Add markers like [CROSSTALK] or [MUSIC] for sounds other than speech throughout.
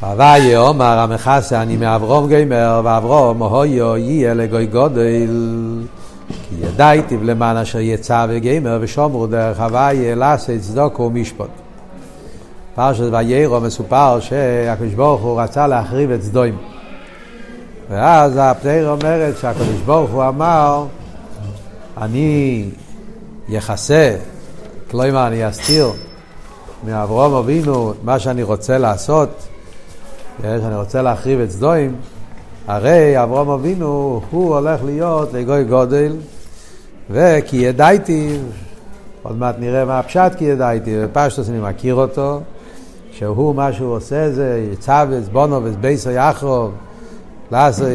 הוויה אומר המכסה אני מאברום גיימר ואברום הויו יהיה לגוי גודל. כי ידעתי למען אשר יצא וגיימר ושומרו דרך הוויה לעשה צדוקו ומשפט פרשת ויירו מסופר שהקדוש ברוך הוא רצה להחריב את סדוים ואז הפניר אומרת שהקדוש ברוך הוא אמר אני יכסה, כלומר אני אסתיר מאברום אבינו מה שאני רוצה לעשות שאני רוצה להחריב את סדוים, הרי אברהם אבינו הוא הולך להיות לגוי גודל וכי ידעתי, עוד מעט נראה מה הפשט כי ידעתי, בפשטוס אני מכיר אותו, שהוא מה שהוא עושה זה יצווס בונו וסבייסו יחרוב, לעשות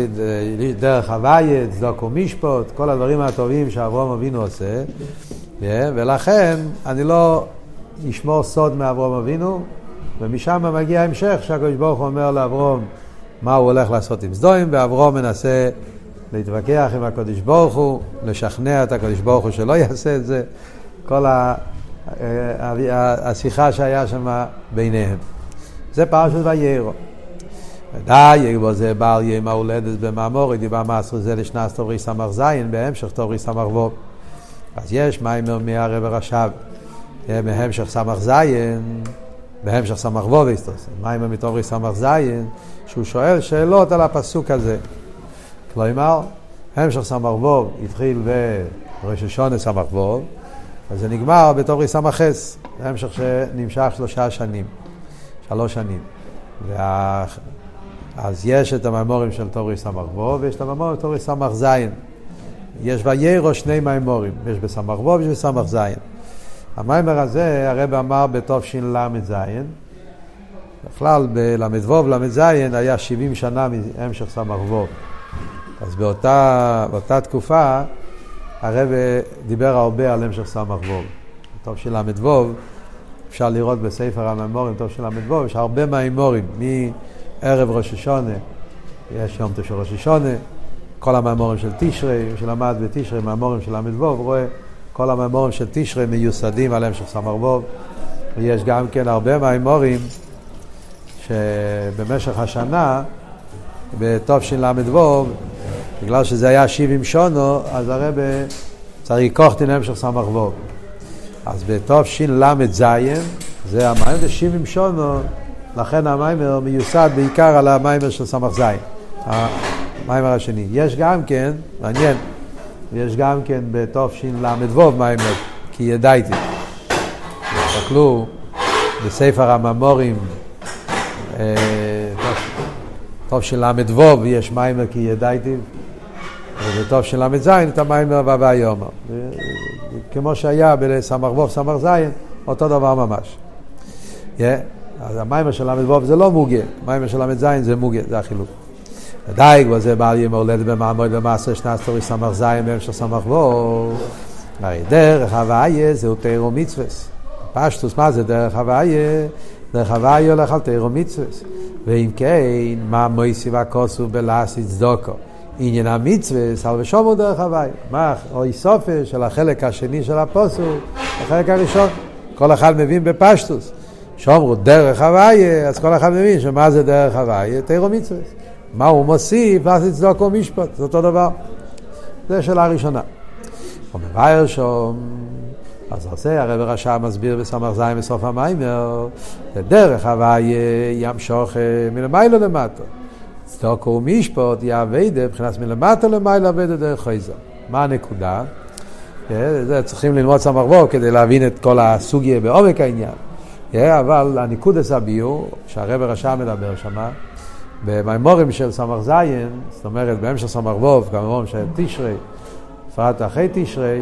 דרך הוויה, צדוק ומשפוט, כל הדברים הטובים שאברהם אבינו עושה, ולכן אני לא אשמור סוד מאברהם אבינו, ומשם מגיע המשך שהקדוש ברוך הוא אומר לאברום מה הוא הולך לעשות עם סדוים, ואברום מנסה להתווכח עם הקדוש ברוך הוא, לשכנע את הקדוש ברוך הוא שלא [LAUGHS] יעשה את זה, כל ה... השיחה שהיה שם ביניהם. זה פרשת ויירו. ודאי בו זה בעל יום ההולדת במאמורי, דיבר מעשר זה לשנס תורי סמך זין, בהמשך תורי סמך ווב. אז יש מיימר מהרב הרש"ב, בהמשך סמך זין, בהמשך סמך ווביסטוס, מיימר מתורי סמך זין, שהוא שואל שאלות על הפסוק הזה. כלומר, המשך סמך ווב התחיל בראש השונה סמך ווב, אז זה נגמר בתורי סמך חס, המשך שנמשך שלושה שנים, שלוש שנים. וה... אז יש את המיימורים של תורי סמך ווב, ויש את המיימורים של תורי סמך זין. יש ויירו שני מיימורים, יש בסמך ווב ויש בסמך זין. המיימר הזה הרב אמר בתשל"ז, בכלל בל"ו ל"ז היה 70 שנה מהמשך סמ"ו. אז באותה, באותה תקופה הרב דיבר הרבה על המשך סמ"ו. תשל"ו, אפשר לראות בספר הממורים תשל"ו, יש הרבה מהאמורים, מערב ראש השונה, יש יום של ראש השונה, כל המאמורים של תשרי, מי שלמד בתשרי, מאמורים של ל"ו, רואה כל הממורים של תשרי מיוסדים על המשך סמרבוב. ויש גם כן הרבה מהאמורים שבמשך השנה, בתשל"ו, בגלל שזה היה 70 שונו, אז הרב צריך לקחת המשך סמרבוב. אז בתשל"ז, זה המים זה 70 שונו, לכן המיימר מיוסד בעיקר על המיימר של סמ"ך זין, המיימר השני. יש גם כן, מעניין, ויש גם כן בתשל"ו מיימר, כי ידעתי. תסתכלו בספר הממורים, תשל"ו יש מיימר כי ידעתי, ובתשל"ז את המיימר והווה יומר. כמו שהיה בסמ"ו, סמ"ז, אותו דבר ממש. אז המיימר של ל"ו זה לא מוגה, המיימר של ל"ז זה מוגה, זה החילוק. ודאי כבר זה בעל יום הולדת במעמוד במעשר שנת תורי סמך זין בהמשך סמך וו. הרי דרך הוויה זהו תירו מצווס. פשטוס, מה זה דרך הוויה? דרך הוויה הולך על תירו מצווס. ואם כן, מה מויסי והכוסו בלאסי צדוקו? עניין המצווס, על ושומו דרך הוויה. מה אוי סופה של החלק השני של הפוסו, החלק הראשון. כל אחד מבין בפשטוס. שומרו דרך הוויה, אז כל אחד מבין שמה זה דרך הוויה? תירו מצווס. מה הוא מוסיף, ואז יצדוק משפט, זה אותו דבר. זו שאלה ראשונה. אומר שום, אז עושה הרב רשע מסביר בסמך זין בסוף המיימר, לדרך הוויה ימשוך מלמיילו למטה. צדוק ומשפט יעבדה, מבחינת מלמטה למעלה עבדה דרך חייזר. מה הנקודה? זה צריכים ללמוד סמך כדי להבין את כל הסוגיה בעומק העניין. אבל הניקודס הביור, שהרב רשע מדבר שמה, במימורים של סמ"ך זין, זאת אומרת בהמשך סמ"ך ווב, כמובן של תשרי, בפרט אחרי תשרי,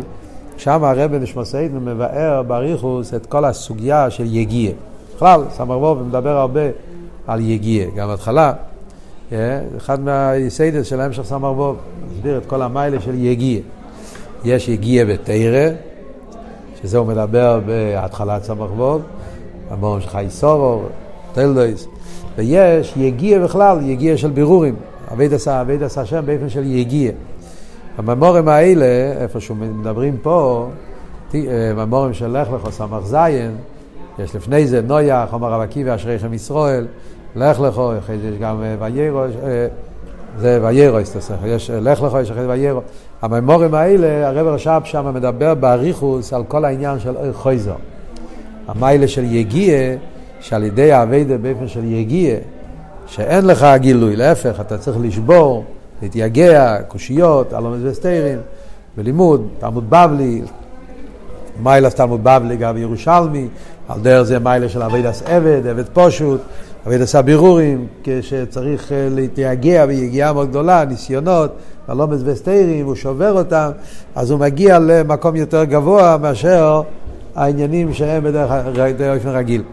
שם הרב נשמוסיידן מבאר באריכוס את כל הסוגיה של יגיע. בכלל, סמ"ך ווב מדבר הרבה על יגיע, גם בהתחלה, אחד מהיסיידס של המשך סמ"ך ווב, מסביר את כל המיילה של יגיע. יש יגיע בתרא, שזה הוא מדבר בהתחלת סמ"ך ווב, המורים של חי סורו, טלדויס. ויש יגיע בכלל, יגיע של בירורים. אבית עשה, אבית עשה שם באופן של יגיע. הממורים האלה, איפה שמדברים פה, ממורים של לך לך סמך זין, יש לפני זה נויה, חומר רב עקיבא, אשריכם ישראל, לך לכו, אחרי זה יש גם ויירו, זה ויירו, יש לך לכו, יש אחרי זה ויירו. המימורים האלה, הרב רש"ב שם מדבר באריכוס על כל העניין של אוי חויזר. המיילה של יגיע, שעל ידי האביידה באופן של יגיע, שאין לך גילוי, להפך, אתה צריך לשבור, להתייגע, קושיות, אלומס וסטיירים, בלימוד, תלמוד בבלי, מיילס תלמוד בבלי גם ירושלמי, על דרך זה מיילה של עבודת עבד, עבד פשוט, עבודת הבירורים, כשצריך אה, להתייגע ביגיעה מאוד גדולה, ניסיונות, אלומס וסטיירים, הוא שובר אותם, אז הוא מגיע למקום יותר גבוה מאשר העניינים שהם בדרך אופן רגיל.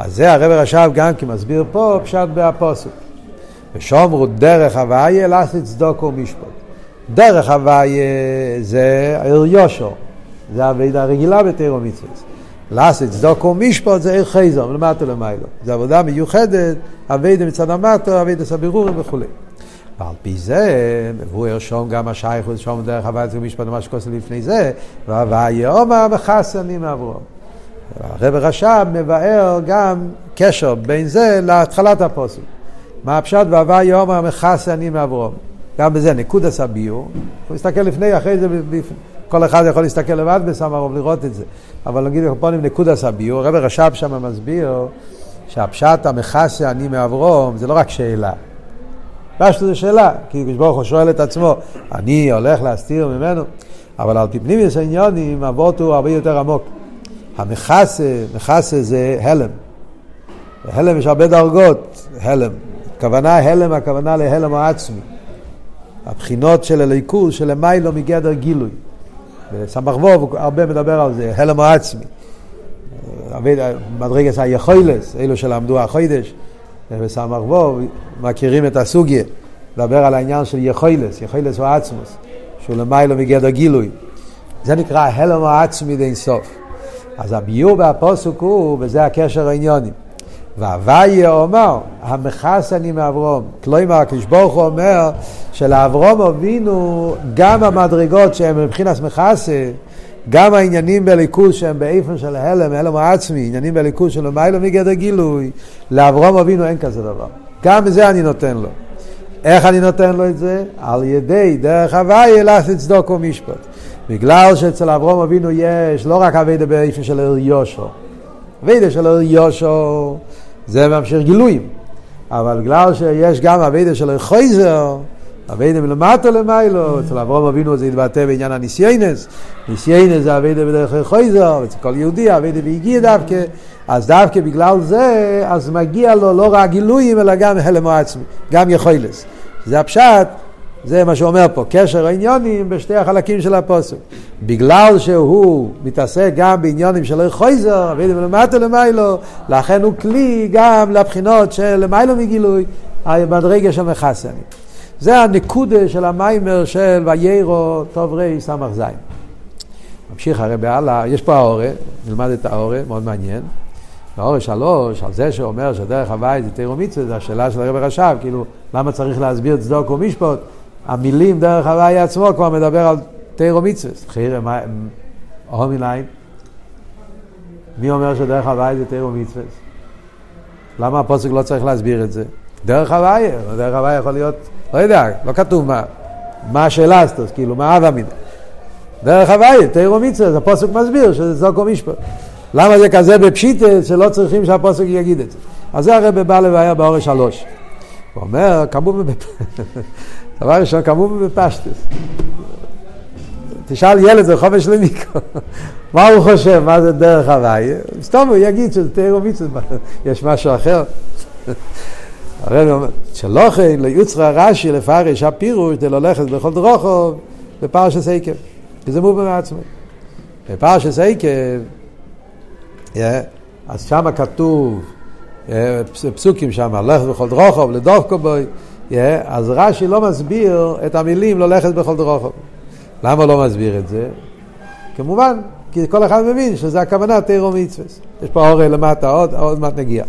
אז זה הרבי רש"ב גם כי מסביר פה פשט בפסוק. ושמרו דרך הוויה לעשות צדקה ומשפט. דרך הוויה זה עיר יושו, זה הווידה הרגילה בתירו מצווה. לעשות צדוק ומשפט זה עיר חייזר, מלמטה למיילו. זה עבודה מיוחדת, הווידה מצד המטו, הווידה סבירורים וכולי. ועל פי זה, והוא ירשום גם השייכות, שום דרך הוויה צדוק ומשפט, מה שכוסה לפני זה, והוויה אומר מחסנים מאברום. הרב רש"ב מבאר גם קשר בין זה להתחלת הפוסק. מה הפשט והווה יום המכסה אני מאברום. גם בזה נקודס הביור. הוא מסתכל לפני, אחרי זה, כל אחד יכול להסתכל לבד בסמרוב לראות את זה. אבל נגיד בפונים נקודס הביור, הרב רש"ב שם מסביר שהפשט המכסה אני מאברום זה לא רק שאלה. פשט זה שאלה, כי ברוך הוא שואל את עצמו, אני הולך להסתיר ממנו, אבל על פי פנימיוס העניונים, אבות הוא הרבה יותר עמוק. המכסה, מכסה זה הלם. הלם יש הרבה דרגות, הלם. הכוונה הלם, הכוונה להלם העצמי. הבחינות של הליכוז שלמיילו מגדר גילוי. בסמ"ך ווב הרבה מדבר על זה, הלם העצמי. מדרגת היכולס, אלו שלמדו החוידש, בסמ"ך ווב, מכירים את הסוגיה, מדבר על העניין של יכולס, יכולס הוא עצמוס, שהוא למיילו מגדר גילוי. זה נקרא הלם העצמי די סוף. אז הביור בהפוסוק הוא, וזה הקשר העניונים. והוויה אומר, המכס אני מאברום. כלומר, הקדוש ברוך הוא אומר שלאברום אבינו גם המדרגות שהן מבחינת מכסה, גם העניינים בליכוז שהם באיפן של הלם, הלם העצמי, עניינים בליכוז של מיילו מגדר גילוי, לאברום אבינו אין כזה דבר. גם בזה אני נותן לו. איך אני נותן לו את זה? על ידי דרך הוויה לעשות צדוק ומשפט. בגלל שאצל אברום אבינו יש לא רק אביידה באיפן של אל יושו. אביידה של אל יושו זה ממשיך גילויים. אבל בגלל שיש גם אביידה של אל חויזר, אביידה מלמטה למיילו, אצל אברום אבינו זה יתבטא בעניין הניסיינס. ניסיינס זה אביידה בדרך אל חויזר, אצל כל יהודי אביידה והגיע דווקא. אז דווקא בגלל זה, אז מגיע לו לא רק גילויים, אלא גם הלם עצמי, גם יכולס. זה הפשט זה מה שאומר פה, קשר העניונים בשתי החלקים של הפוסק. בגלל שהוא מתעסק גם בעניונים של חויזר, אבינו ולמטה למיילו, לכן הוא כלי גם לבחינות של למיילו מגילוי, המדרגה של מחסני. זה הנקודה של המיימר של ויירו טוב רי סמך זין. ממשיך הרי בהלאה, יש פה האורה, נלמד את האורה, מאוד מעניין. האורה שלוש, על זה שאומר שדרך הוואי זה תירו מצווה, זו השאלה של הרב רש"ב, כאילו, למה צריך להסביר צדוק ומשפוט? המילים דרך הוואי עצמו כבר מדבר על תירו מצווה. חירה, מה, הומיליים? מי אומר שדרך הוואי זה תירו מצווה? למה הפוסק לא צריך להסביר את זה? דרך הוואי, דרך הוואי יכול להיות, לא יודע, לא כתוב מה, מה השאלה הזאת, כאילו, מה אבא מידה. דרך הוואי, תירו מצווה, הפוסק מסביר שזה זוקו משפט. למה זה כזה בפשיטה שלא צריכים שהפוסק יגיד את זה? אז זה הרב בא לוויה באורש שלוש. הוא אומר, כמובן, דבר ראשון, כמובן בפשטס. תשאל ילד זה חופש למיקרו, [LAUGHS] מה הוא חושב, מה זה דרך הוואי? סתום הוא יגיד שזה תיארו מצווה, יש משהו אחר. [LAUGHS] הרב אומר, שלא כן ליוצרה רש"י לפרש הפירוש דלא לכת בכל דרוכו בפרשס עקב, כי זה מובן מעצמי. בפרשס עקב, אז שם כתוב, פסוקים שם, לכת בכל דרוכו לדווקא בוי, אז רש"י לא מסביר את המילים לא לכת בכל דרוכו. למה לא מסביר את זה? כמובן, כי כל אחד מבין שזה הכוונה תירו מצווה. יש פה אורי למטה, עוד, עוד מעט נגיע.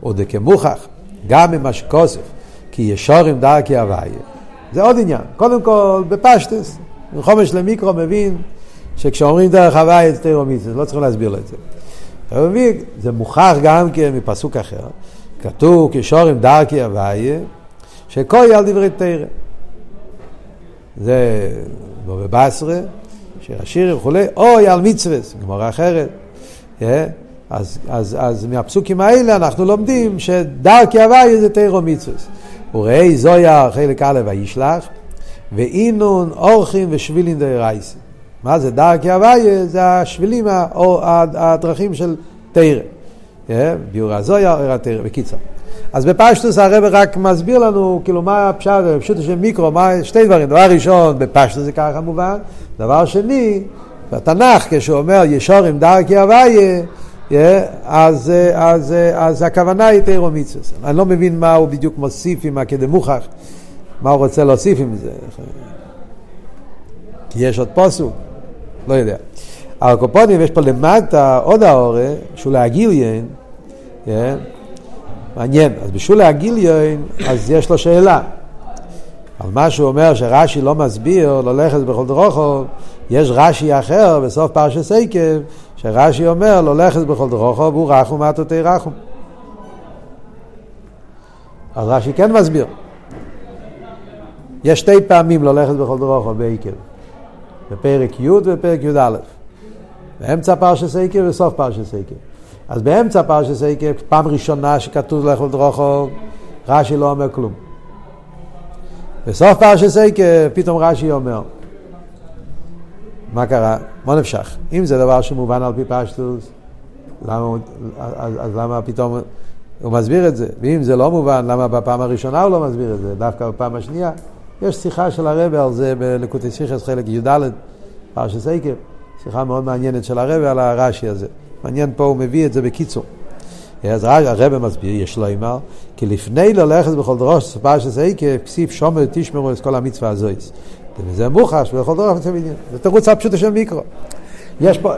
עוד כמוכח, גם עם השקוסף, כי ישורים דרכי הוויה. זה עוד עניין. קודם כל, בפשטס, חומש למיקרו מבין שכשאומרים דרך הוויה זה תירו מצווה, לא צריכים להסביר לו את זה. זה מוכח גם כן מפסוק אחר, כתוב כשורים דרכי הוויה, שכוי על דברי תרא. זה בבא בסרה, שיר השיר וכולי, אוי על מצווה, גמורה אחרת. Yeah. אז, אז, אז מהפסוקים האלה אנחנו לומדים שדרכי הוויה זה תירו מצווה. וראי זויה חלק א' וישלח, ואינון אורחים ושבילין דרייסי. מה זה דרכי הוויה? זה השבילים, הדרכים של תירה. ביור הזויה, אור התירה, בקיצר. אז בפשטוס הרב רק מסביר לנו, כאילו, מה הפשט, פשוט של מיקרו, מה, שתי דברים. דבר ראשון, בפשטוס זה ככה מובן. דבר שני, בתנ"ך, כשהוא אומר ישור עם דרכי הוויה, אז, אז, אז הכוונה היא תירו מצווה. אני לא מבין מה הוא בדיוק מוסיף עם הקדמוכח, מה הוא רוצה להוסיף עם זה. כי יש עוד פוסוק, לא יודע. אבל קופונים יש פה למטה עוד האורה, שולה הגיליין, מעניין. אז בשולה הגיליין, אז יש לו שאלה. על מה שהוא אומר שרש"י לא מסביר, לא לכת בכל דרוכו, יש רש"י אחר בסוף פרשת עקב, שרש"י אומר לא לכת בכל דרוכו והוא רחום מטותי רחום. אז רש"י כן מסביר. יש שתי פעמים לא לכת בכל דרוכו בעקב. בפרק י' ובפרק י"א. באמצע פרשת עקב ובסוף פרשת עקב. אז באמצע פרשת עקב, פעם ראשונה שכתוב לכת דרוכו, רש"י לא אומר כלום. בסוף פרשת עקב פתאום רש"י אומר, מה קרה? מה נפשך? אם זה דבר שמובן על פי פשטוס, למה, אז, אז למה פתאום הוא מסביר את זה? ואם זה לא מובן, למה בפעם הראשונה הוא לא מסביר את זה? דווקא בפעם השנייה? יש שיחה של הרבה על זה בלקוטי סיכס חלק י"ד, פרשת עקב, שיחה מאוד מעניינת של הרבה על הרש"י הזה. מעניין פה, הוא מביא את זה בקיצור. אז הרב מסביר, יש לו אמר, כי לפני ללכת בכל דרוש פרשת עקב, כסיף שומר תשמרו את כל המצווה הזויס. וזה מוחש בכל דרוש מצווה עניין. זה תירוץ הפשוט של מיקרו. יש פה,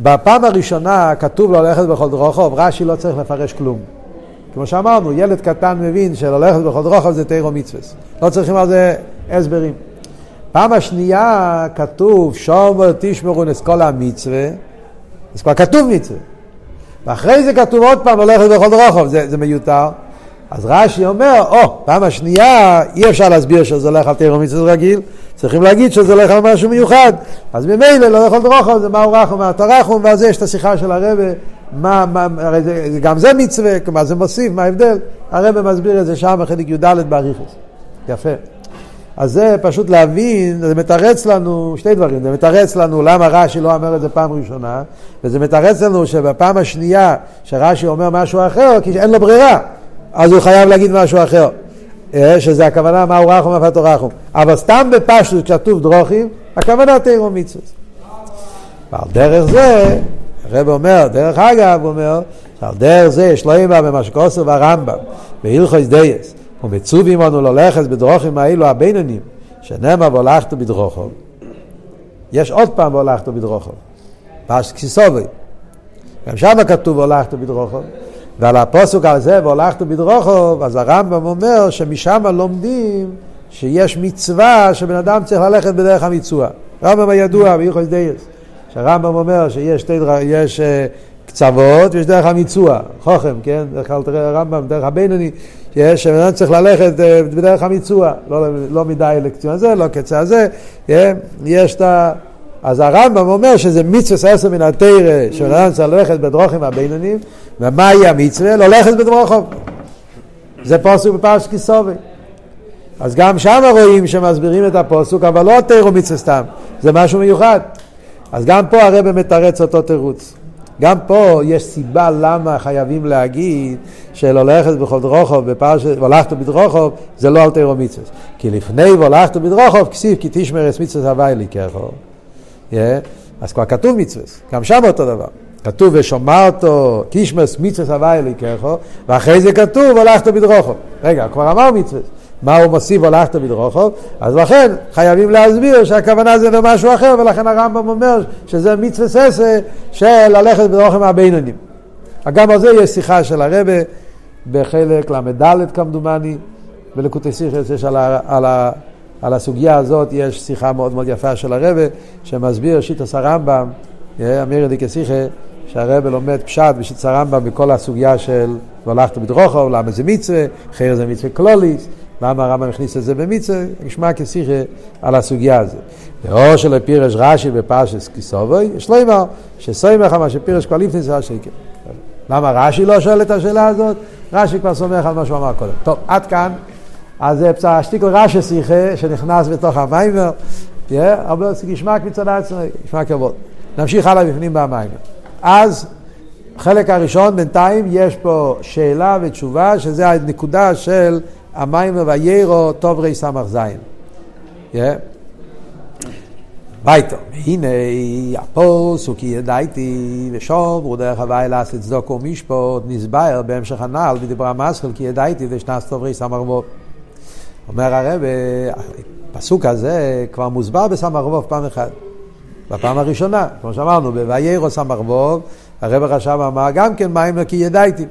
בפעם הראשונה כתוב ללכת בכל דרוכוב, רש"י לא צריך לפרש כלום. כמו שאמרנו, ילד קטן מבין שללכת בכל דרוכוב זה תירו מצווה. לא צריכים על זה הסברים. פעם השנייה כתוב שומר תשמרו את המצווה, אז כבר כתוב מצווה. ואחרי זה כתוב עוד פעם הולכת בכל רוחב, זה, זה מיותר. אז רש"י אומר, או, oh, פעם השנייה אי אפשר להסביר שזה הולך על תירו מצווה רגיל, צריכים להגיד שזה הולך על משהו מיוחד. אז ממילא לא יכול רוחב זה מהו רחום, מה תרחום, ואז יש את השיחה של הרבה, מה, מה, הרי זה, גם זה מצווה, מה זה מוסיף, מה ההבדל? הרבה מסביר את זה שם בחלק י"ד באריכוס. יפה. אז זה פשוט להבין, זה מתרץ לנו שתי דברים, זה מתרץ לנו למה רש"י לא אומר את זה פעם ראשונה, וזה מתרץ לנו שבפעם השנייה שרש"י אומר משהו אחר, כי אין לו ברירה, אז הוא חייב להגיד משהו אחר. אה, שזה הכוונה מהו רחום אף רחום. אבל סתם בפשטות כתוב דרוכים, הכוונה תירו מצווה. ועל דרך זה, הרב אומר, דרך אגב, הוא אומר, שעל דרך זה יש לו אימה במשקוסו והרמב"ם, בהלכויס דייס. ומצווים לנו ללכת בדרוכים האלו הבינונים, שנאמר והולכתו בדרוכו. יש עוד פעם והולכתו בדרוכו. פרשת כסיסובי. גם שם כתוב והולכתו בדרוכו. ועל הפוסק הזה והולכתו בדרוכו, אז הרמב"ם אומר שמשם לומדים שיש מצווה שבן אדם צריך ללכת בדרך המצווה. רמב"ם הידוע ביחס דייס. שהרמב"ם אומר שיש שתי דרך, יש קצוות ויש דרך המיצוע, חוכם, כן? דרך כלל תראה הרמב"ם, דרך הבינוני, שבן אדם צריך ללכת אה, בדרך המיצוע, לא, לא מדי לקציון הזה, לא קצה הזה, כן? יש את ה... אז הרמב"ם אומר שזה מצווה עשר מן התרא, שבן אדם צריך ללכת בדרוכים הבינוניים, ומהי המצווה? ללכת בדרוכו. זה פוסק בפרש כיסובי. אז גם שם רואים שמסבירים את הפוסק, אבל לא תרא מצווה סתם, זה משהו מיוחד. אז גם פה הרב מתרץ אותו תירוץ. גם פה יש סיבה למה חייבים להגיד של הולכת בכל דרוכוב, בפרשת והולכת בדרוכוב, זה לא על תירו מצווה. כי לפני והולכת בדרוכוב, כסיב כי תשמר את מצווה הווי לי ככה. אז כבר כתוב מצווה, גם שם אותו דבר. כתוב ושומרתו תשמר מצווה הווי לי ככה, ואחרי זה כתוב והולכת בדרוכוב. רגע, כבר אמר מצווה. מה הוא מוסיף הולכת בדרוכוב, אז לכן חייבים להסביר שהכוונה זה למשהו אחר, ולכן הרמב"ם אומר שזה מצווה ססה של ללכת בדרוכם הבינונים. גם על זה יש שיחה של הרבה בחלק ל"ד כמדומני, בלקוטי סיכס יש על, ה, על, ה, על הסוגיה הזאת, יש שיחה מאוד מאוד יפה של הרבה, שמסביר שיטוס הרמב"ם, אה, אמיר דיקי שיחה, שהרב לומד פשט בשיטס הרמב"ם בכל הסוגיה של והלכת בדרוכו, למה זה מצווה, חייר זה מצווה קלוליס, למה הרמב"ם הכניס את זה במצווה, נשמע כשיחה על הסוגיה הזאת. ואו של פירש רש"י בפרשס כיסובוי, יש לו אמר שסוימך מה שפירש כל לפני זה השקר. למה רש"י לא שואל את השאלה הזאת? רש"י כבר סומך על מה שהוא אמר קודם. טוב, עד כאן. אז זה פצע שטיקל רש"י שיחה שנכנס בתוך המיימר, הרבה גשמק מצד עצמי, גשמק כבוד. נמשיך הלאה בפנים במיימר. אז חלק הראשון בינתיים יש פה שאלה ותשובה שזה הנקודה של המיימר והיירו טוב רי סמך זין. ביתו, הנה הפוסוק ידעתי ושוב הוא דרך הוואי לעשות צדוק ומשפוט נסבר בהמשך הנעל בדיבר המסחל כי ידעתי ושנס טוב רי סמך ווב. אומר הרב, הפסוק הזה כבר מוסבר בסמך ווב פעם אחת. בפעם הראשונה, כמו שאמרנו, ב"וירו סמך ווב", הרב רשם אמר גם כן מים כי ידעתי,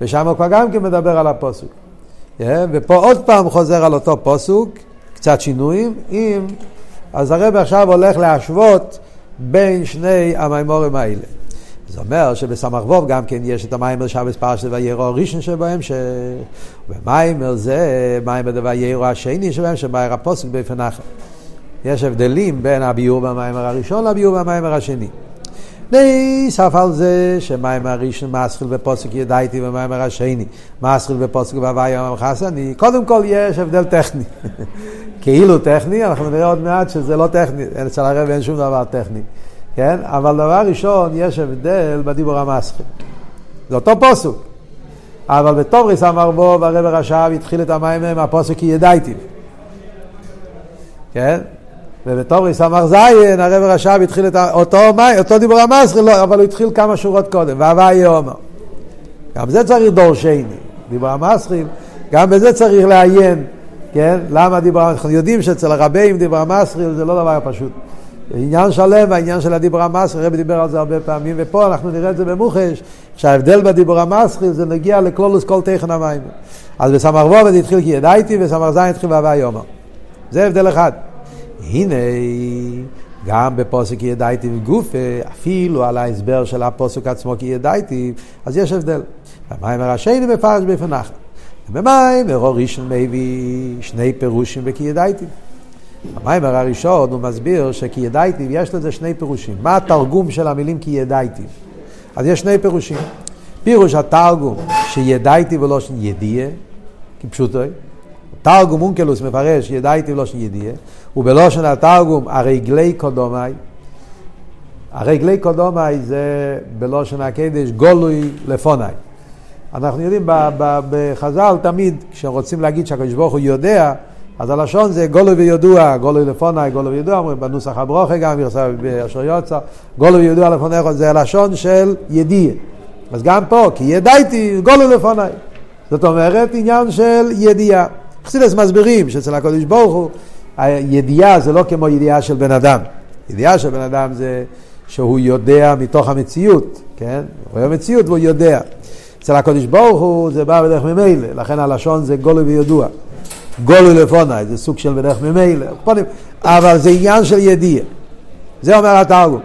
ושם הוא כבר גם כן מדבר על הפוסוק. ופה עוד פעם חוזר על אותו פוסוק, קצת שינויים, עם... אז הרב עכשיו הולך להשוות בין שני המימורים האלה. זה אומר שבסמ"ך ווב גם כן יש את המיימר שבס פרשת ויירו הראשון שבהם, ש... ומיימר זה מיימר דוויירו השני שבהם, שבאר הפסוק אחר. יש הבדלים בין הביור במיימר הראשון לביור במיימר השני. נוסף על זה שמיימר הראשון מתחיל בפסוק ידעתיו ומיימר השני מתחיל בפסוק בהוי', קודם כל יש הבדל טכני. [LAUGHS] כאילו טכני, אנחנו נראה עוד מעט שזה לא טכני, אצל הרבי אין שום דבר טכני. כן? אבל דבר ראשון, יש הבדל בדיבור המתחיל. זה אותו פוסוק. אבל בתומריס אמר בו, והרב רש"ב התחיל את המים מהפוסק ידעתי. כן? ובתוריס אמר זיין, הרב רש"ב התחיל את אותו, אותו דיבור המסחר, לא, אבל הוא התחיל כמה שורות קודם, והוואי אומר. גם זה צריך דור שני, דיבור המסחרים, גם בזה צריך לעיין, כן? למה דיבור? אנחנו יודעים שאצל הרבים דיבור המסחרים זה לא דבר פשוט. עניין שלם והעניין של הדיבור המסחר, הרב דיבר על זה הרבה פעמים, ופה אנחנו נראה את זה במוחש, שההבדל בדיבור המסחר זה נגיע לכלולוס כל תכן המים. אז בסמ"ך וובד התחיל כי ידעתי, וסמ"ך זין התחיל והוואי אומר. זה הבדל אחד. הנה, גם בפוסק ידעתי וגופה, אפילו על ההסבר של הפוסק עצמו כי ידעתי, אז יש הבדל. במיימר השני מפרש אחר. במיימר ראשון מביא שני פירושים בכי ידעתי. במיימר הראשון הוא מסביר שכי ידעתי, יש לזה שני פירושים. מה התרגום של המילים כי ידעתי? אז יש שני פירושים. פירוש התרגום שידעתי ולא ידיעה, כפשוטו, תרגום אונקלוס מפרש ידעתי ולא ידיעה, ובלושן התרגום הרגלי קודומי, הרגלי קודומי זה בלושן הקדש גולוי לפוני. אנחנו יודעים בחז"ל תמיד כשרוצים להגיד שהקדוש ברוך הוא יודע, אז הלשון זה גולוי וידוע, גולוי לפוני, גולוי וידוע, אומרים בנוסח הברוכה גם, באשר יוצא, גולוי וידוע לפונך, זה הלשון של ידיעה. אז גם פה, כי ידעתי, גולוי לפוני. זאת אומרת, עניין של ידיעה. חסידס מסבירים שאצל הקדוש ברוך הוא הידיעה זה לא כמו ידיעה של בן אדם. ידיעה של בן אדם זה שהוא יודע מתוך המציאות, כן? הוא רואה מציאות והוא יודע. אצל הקדוש ברוך הוא זה בא בדרך ממילא, לכן הלשון זה גולוי וידוע. גולוי לפונאי, זה סוג של בדרך ממילא, אבל זה עניין של ידיעה. זה אומר התרגום.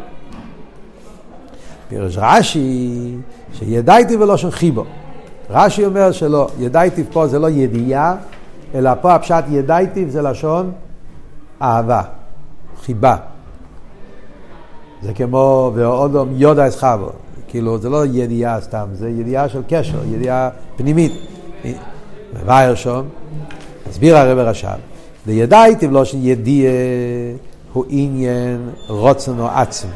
פירש רש"י, שידעתי ולא של חיבו. רש"י אומר שלא, ידעתי פה זה לא ידיעה, אלא פה הפשט ידעתי זה לשון אהבה, חיבה. זה כמו, ועוד יודע אסחבו, כאילו זה לא ידיעה סתם, זה ידיעה של קשר, ידיעה פנימית. מבאר שום, הסביר הרב רש"ב, וידעתי לא שידיעה הוא עניין רוצן או עצם.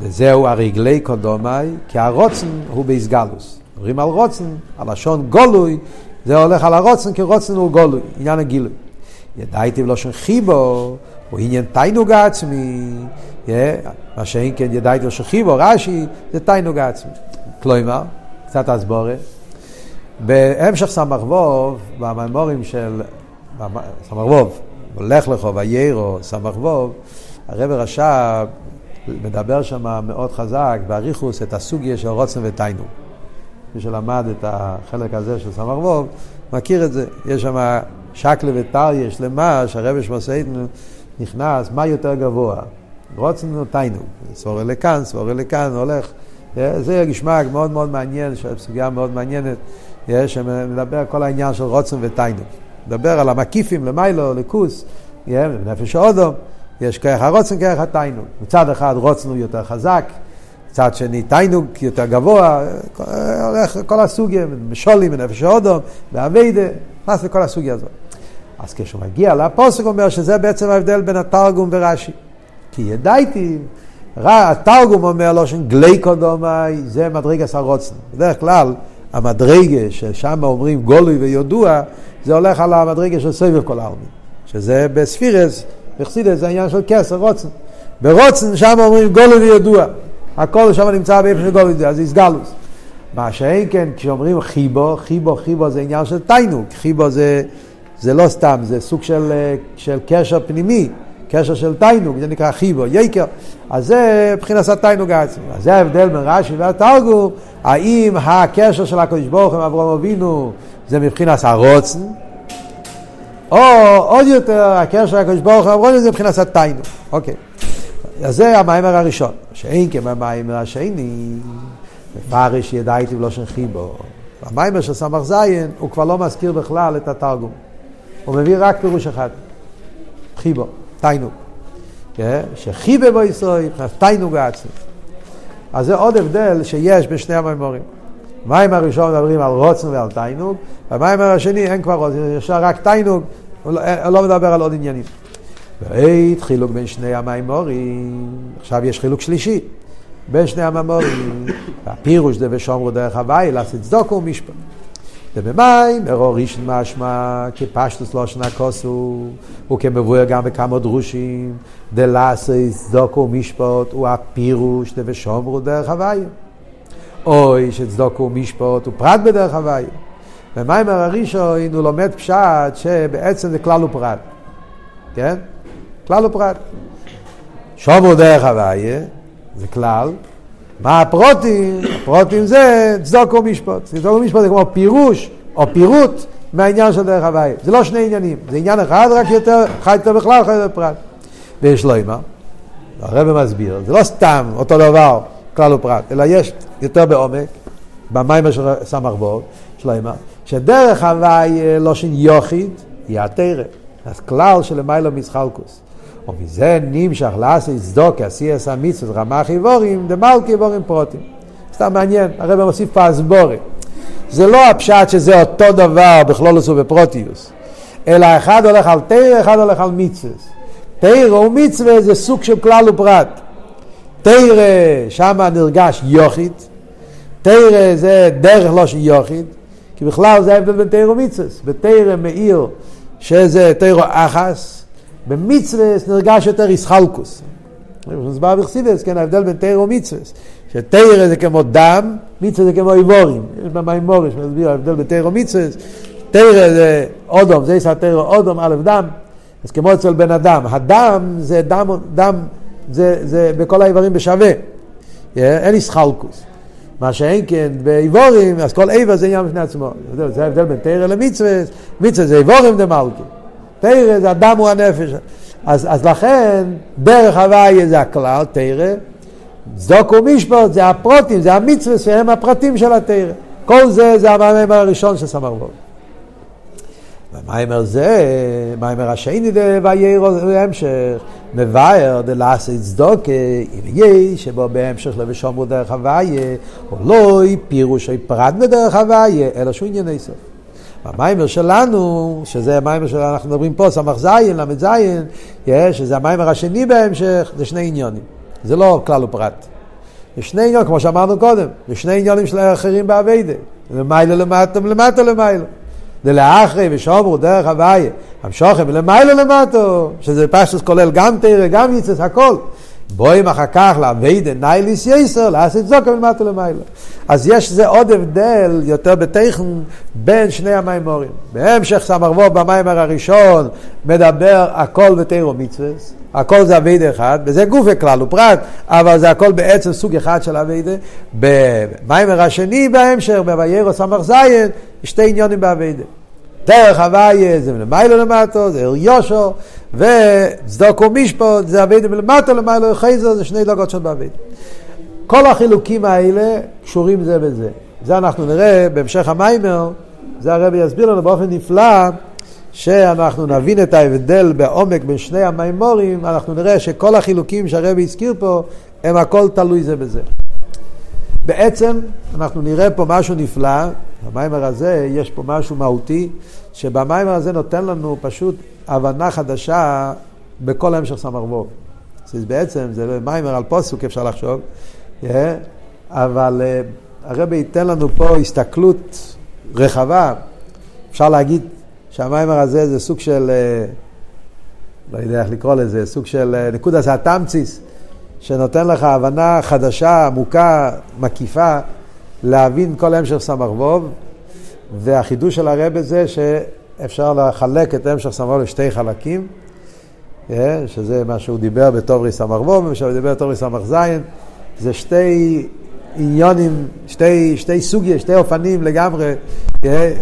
וזהו הרגלי קודומי, כי הרוצן הוא באיסגלוס. מדברים על רוצן, הלשון גולוי, זה הולך על הרוצן, כי רוצן הוא גולוי, עניין הגילוי. ידעתי בלושן חיבו, הוא עניין תיינוג עצמי, מה שאין כן ידעתי בלושן חיבו, רש"י, זה תיינוג עצמי. כלומר, קצת הסבורה, בהמשך סמ"ך ווב, בממורים של סמ"ך ווב, לך לך ויירו, סמ"ך ווב, הרב רש"ב מדבר שם מאוד חזק, באריכוס, את הסוגיה של רוצן ותיינוג. מי שלמד את החלק הזה של סמ"ך ווב, מכיר את זה. יש שם שקלה וטריה שלמה, שהרבי שמוסיידן נכנס, מה יותר גבוה? רוצן או תיינוג. לכאן, סבורה לכאן, הולך זה גשמק מאוד מאוד מעניין, סוגיה מאוד מעניינת, שמדבר על כל העניין של רוצן ותיינוק. מדבר על המקיפים, למיילו, לכוס, נפש האודום, יש כרך הרוצן, כרך התיינוק. מצד אחד רוצן הוא יותר חזק, מצד שני תיינוק יותר גבוה, הולך כל הסוגיה, משולים, נפש האודום, באביידה, נכנס לכל הסוגיה הזאת. אז כשהוא מגיע לפוסק הוא אומר שזה בעצם ההבדל בין התרגום ורש"י. כי ידעתי, התרגום אומר לו שגלי קודומי זה מדרגס הרוצן. בדרך כלל המדרגה ששם אומרים גולוי ויודוע, זה הולך על המדרגה של סבב כל העלמין. שזה בספירס, בחסידס זה העניין של כסר, רוצן. ברוצן שם אומרים גולוי ויודוע. הכל שם נמצא באיפה של גולוי זה איסגלוס. מה שאין כן, כשאומרים חיבו, חיבו, חיבו זה עניין של תיינוק. חיבו זה, זה לא סתם, זה סוג של, של קשר פנימי. קשר של תיינוג, זה נקרא חיבו, יקר. אז זה מבחינת התיינוג העצמי. אז זה ההבדל בין רש"י והתרגום, האם הקשר של הקדוש ברוך הוא עם אברהם אבינו זה מבחינת הרוצן, או עוד יותר הקשר של הקדוש ברוך הוא עם אברהם זה מבחינת התיינוג. אוקיי. אז זה המיימר הראשון. שאין כמיימר השני, מפרש ידעתי בלושן חיבו. המיימר של סמ"ך זין הוא כבר לא מזכיר בכלל את התרגום. הוא מביא רק פירוש אחד, חיבו. תיינוג. שחיבה בו ישראל, תיינוג העצמי. אז זה עוד הבדל שיש בין שני המימורים. במים הראשון מדברים על רוצן ועל תיינוג, במים השני אין כבר רוצן, יש רק תיינוג, הוא לא מדבר על עוד עניינים. ואית חילוק בין שני המימורים, עכשיו יש חילוק שלישי, בין שני המימורים, [COUGHS] הפירוש דה ושומרו דרך הוואי, לעשות צדוקו ומשפט. ובמים, ארו ראשון משמע, כפשטוס לא שנה כוסו, וכמבואר גם בכמה דרושים, דלאסס דוקו משפוט, הוא הפירוש דבשומרו דרך הוויה. אוי שצדוקו משפוט הוא פרט בדרך הוויה. במיימר הראשון הוא לומד פשט שבעצם זה כלל ופרט. כן? כלל ופרט. שומרו דרך הוויה זה כלל, מה הפרוטים? הפרוטים זה צדוק ומשפט. צדוק ומשפט זה כמו פירוש או פירוט מהעניין של דרך הוואי. זה לא שני עניינים, זה עניין אחד, רק יותר, חי יותר בכלל, חי יותר פרט. ויש לו אימה, הרב מסביר, זה לא סתם אותו דבר, כלל ופרט, אלא יש יותר בעומק, במיימר של סמ"ך בוב, שלמה, שדרך הוואי לא שין יוחיד, היא התרא. אז כלל שלמיילו מסחלקוס. ומזה נמשך לעשי צדוק, עשי עשה מצוות, רמח איבורים, דמלכי איבורים פרוטים. סתם מעניין, הרב מוסיף פה הסבורי. זה לא הפשט שזה אותו דבר בכלולוס ובפרוטיוס, אלא אחד הולך על תרא, אחד הולך על מצווה. תרא ומצווה זה סוג של כלל ופרט. תרא, שם נרגש יוחיד, תרא זה דרך לא של יוחיד, כי בכלל זה ההבדל בין תרא ומצווה. בתרא מאיר שזה תרא אחס, במצווה נרגש יותר איסחלקוס. מוסבר בחסידס, כן, ההבדל בין תרא ומצווה. שתרא זה כמו דם, מצווה זה כמו איבורים. יש במימורי שמסביר ההבדל בין תרא ומצווה. תרא זה אודום, זה יסע תרא אודום, א' דם. אז כמו אצל בן אדם, הדם זה דם, דם זה, זה בכל האיברים בשווה. אין איסחלקוס. מה שאין כן באיבורים, אז כל איבר זה עניין בפני עצמו. זה ההבדל בין תרא למצווה. מצווה זה איבורים דמלכי. תרא זה הדם הוא הנפש. אז, אז לכן, דרך הוויה זה הכלל, תרא, צדוק ומשפט זה הפרוטים, זה המצווה שהם הפרטים של התרא. כל זה זה המיימר הראשון של סמר ווב. במיימר זה, מיימר השני דווירו בהמשך, מבאר דלעשה צדוקה, אם יהיה שבו בהמשך לבשומרו דרך הוויה, או לא פירוש פרט בדרך הוויה, אלא שהוא ענייני סוף. המיימר שלנו, שזה המיימר שאנחנו מדברים פה, סמ"ך זין, ל"ז, שזה המיימר השני בהמשך, זה שני עניונים. זה לא כלל ופרט. זה שני עניונים, כמו שאמרנו קודם, זה שני עניונים של האחרים באביידה. למעלה למטה ולמטה למעלה. דלאחרי ושומרו דרך הוויה, המשוכם ולמעלה למטו, שזה פשטוס כולל גם תרא, גם יצס, הכל. בואים אחר כך לאביידה נייליס יסר, לעשות זוקה מלמטה למעלה. אז יש זה עוד הבדל יותר בטכן בין שני המימורים. בהמשך סמ"ר במיימר הראשון מדבר הכל בתירו מצווה, הכל זה אביידה אחד, וזה גוף וכלל ופרט, אבל זה הכל בעצם סוג אחד של אביידה. במיימר השני בהמשך, בביירו סמ"ר זין, שתי עניונים באביידה. דרך הוויה זה מלמיילו למטו, זה יושו, וצדוק ומשפוט זה אביידה מלמטו למעלה חייזו, זה שני דרגות של באביידה. כל החילוקים האלה קשורים זה בזה. זה אנחנו נראה בהמשך המיימר, זה הרבי יסביר לנו באופן נפלא, שאנחנו נבין את ההבדל בעומק בין שני המיימורים, אנחנו נראה שכל החילוקים שהרבי הזכיר פה, הם הכל תלוי זה בזה. בעצם אנחנו נראה פה משהו נפלא, במיימר הזה יש פה משהו מהותי, שבמיימר הזה נותן לנו פשוט הבנה חדשה בכל המשך סמ"ר וו. בעצם זה מיימר על פוסוק אפשר לחשוב, yeah, אבל uh, הרבי ייתן לנו פה הסתכלות רחבה, אפשר להגיד שהמיימר הזה זה סוג של, uh, לא יודע איך לקרוא לזה, סוג של uh, נקודה זה התמציס, שנותן לך הבנה חדשה, עמוקה, מקיפה, להבין כל המשך סמ"ר וו, והחידוש של הרבי זה שאפשר לחלק את המשך סמ"ר לשתי חלקים. אה, שזה מה שהוא דיבר בתור ריסמ"ר וו, ומה שהוא דיבר בתור ריסמ"ר זין, זה שתי עניונים, שתי, שתי סוגיה, שתי אופנים לגמרי, אה,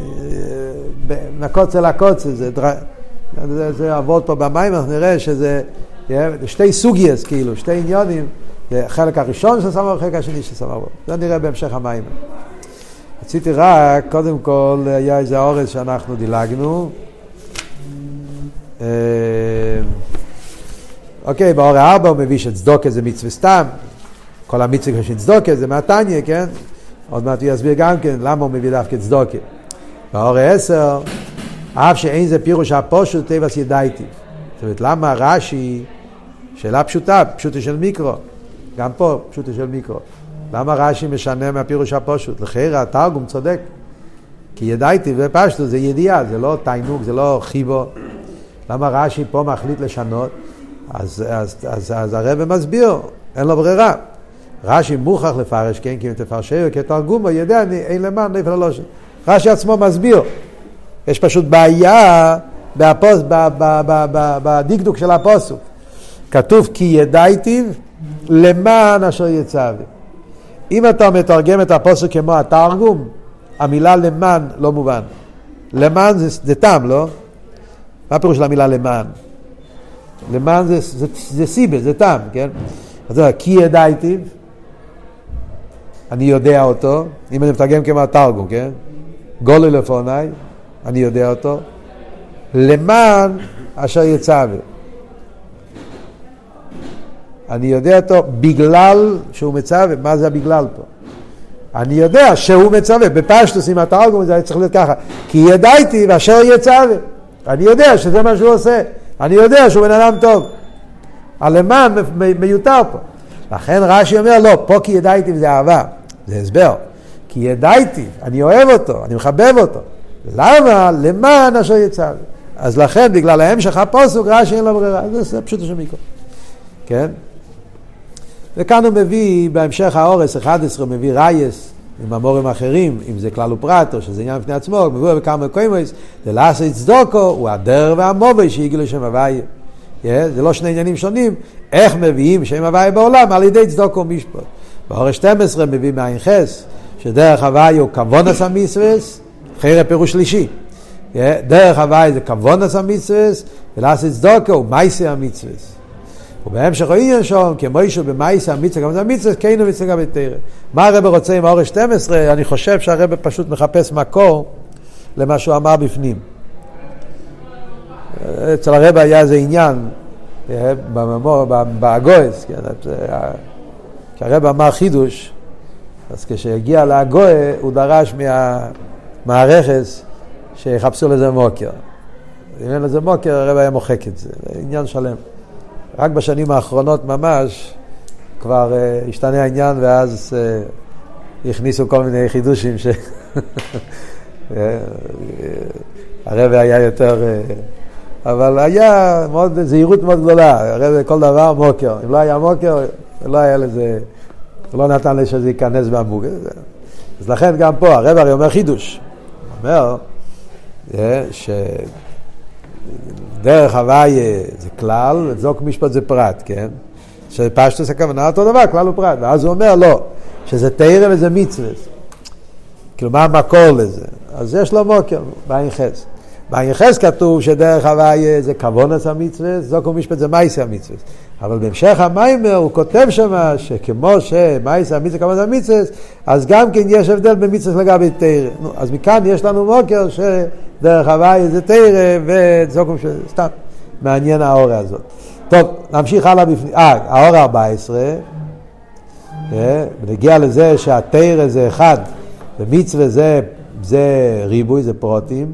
מהקוצה לקוצה, זה, זה, זה עבוד פה במים, אנחנו נראה שזה אה, שתי סוגייס, כאילו, שתי עניונים, החלק הראשון של סמ"ר, החלק השני של סמ"ר. זה נראה בהמשך המים. רציתי רק, קודם כל, היה איזה אורז שאנחנו דילגנו. אוקיי, באור הארבע הוא מביא שצדוקה זה מצווה סתם, כל המצווה של צדוקה זה מהתניא, כן? עוד מעט הוא יסביר גם כן למה הוא מביא דווקא צדוקה. באור העשר, אף שאין זה פירוש הפושוט טבעס ידייתי. זאת אומרת, למה רש"י, שאלה פשוטה, פשוטה של מיקרו, גם פה פשוטה של מיקרו. למה רש"י משנה מהפירוש הפושוט? לכן התרגום צודק. כי ידייתי ופשטו זה ידיעה, זה לא תיינוק, זה לא חיבו. למה רש"י פה מחליט לשנות? אז, אז, אז, אז הרב מסביר, אין לו ברירה. רש"י מוכרח לפרש, כן, כי אם תפרשהו כתרגומו, יודע, אני, אין למען נפל הלושן. רש"י עצמו מסביר. יש פשוט בעיה בדקדוק של הפוסוק. כתוב כי ידעתיו למען אשר יצווה. אם אתה מתרגם את הפוסק כמו התרגום, המילה למען לא מובן. למען זה, זה טעם, לא? מה הפירוש של המילה למען? למען זה, זה, זה סיבה, זה טעם, כן? אז זה כי ידעתי, אני יודע אותו, אם אני מתרגם כמו התרגום, כן? גולי לפוני, אני יודע אותו, למען אשר יצווה. אני יודע אותו בגלל שהוא מצווה, מה זה הבגלל פה? אני יודע שהוא מצווה, בפשטוס עם התרגום זה צריך להיות ככה, כי ידעתי ואשר יצווה, אני יודע שזה מה שהוא עושה. אני יודע שהוא בן אדם טוב. הלמען מיותר פה. לכן רש"י אומר, לא, פה כי ידעתי וזה אהבה. זה הסבר. כי ידעתי, אני אוהב אותו, אני מחבב אותו. למה? למען אשר לי. אז לכן, בגלל ההמשך הפוסוק, רש"י אין לו ברירה. זה פשוט השם. כן? וכאן הוא מביא, בהמשך האורס 11, הוא מביא רייס, עם המורים האחרים, אם זה כלל ופרט או שזה עניין בפני עצמו, הוא מביא בכמה מקומות, דלעשה צדוקו הוא הדר והמובי שהגיעו לשם הוויה. זה לא שני עניינים שונים, איך מביאים שם הוויה בעולם על ידי צדוקו ומשפט. באורש 12 מביא מעין חס, שדרך הוויה הוא כוונס המצווס, חייר פירוש שלישי. Yeah, דרך הוויה זה כוונס המצווס, ולעשה צדוקו הוא מייסי המצווס. ובהמשך העניין שם, כמו אישו במאיסה המצווה, גם זה המצווה, כן המצווה גם בתרא. מה הרב רוצה עם האורש 12? אני חושב שהרב פשוט מחפש מקור למה שהוא אמר בפנים. אצל הרב היה איזה עניין, אה, באגויס, כן, אה, כשהרב אמר חידוש, אז כשהגיע לאגויה הוא דרש מהמערכת שיחפשו לזה מוקר. אם אין לזה מוקר, הרב היה מוחק את זה עניין שלם. רק בשנים האחרונות ממש כבר uh, השתנה העניין ואז uh, הכניסו כל מיני חידושים ש... [LAUGHS] אה, הרב היה יותר... Uh, אבל היה מאוד, זהירות מאוד גדולה, הרב כל דבר מוקר. אם לא היה מוקר, לא היה לזה... לא נתן לי שזה ייכנס בעמוק. אז לכן גם פה, הרב הרי אומר חידוש. הוא אומר ש... דרך הוויה זה כלל, וזוק משפט זה פרט, כן? שפשטוס הכוונה אותו דבר, כלל ופרט. ואז הוא אומר, לא, שזה תרא וזה מצווה. כאילו, מה המקור לזה? אז יש לו מוקר, בעין חס. בעין חס כתוב שדרך הוויה זה כוונס המצווה, זוק ומשפט זה מייסי המצווה. אבל בהמשך המיימר הוא כותב שם שכמו שמייס המצווה כמובן המצווה, אז גם כן יש הבדל בין מצווה לגבי תרא. אז מכאן יש לנו מוקר שדרך הוואי זה תרא וזוקום סתם. מעניין האורה הזאת. טוב, נמשיך הלאה בפנים. אה, האורה 14, ונגיע אה, לזה שהתרא זה אחד, ומצווה זה, זה ריבוי, זה פרוטים.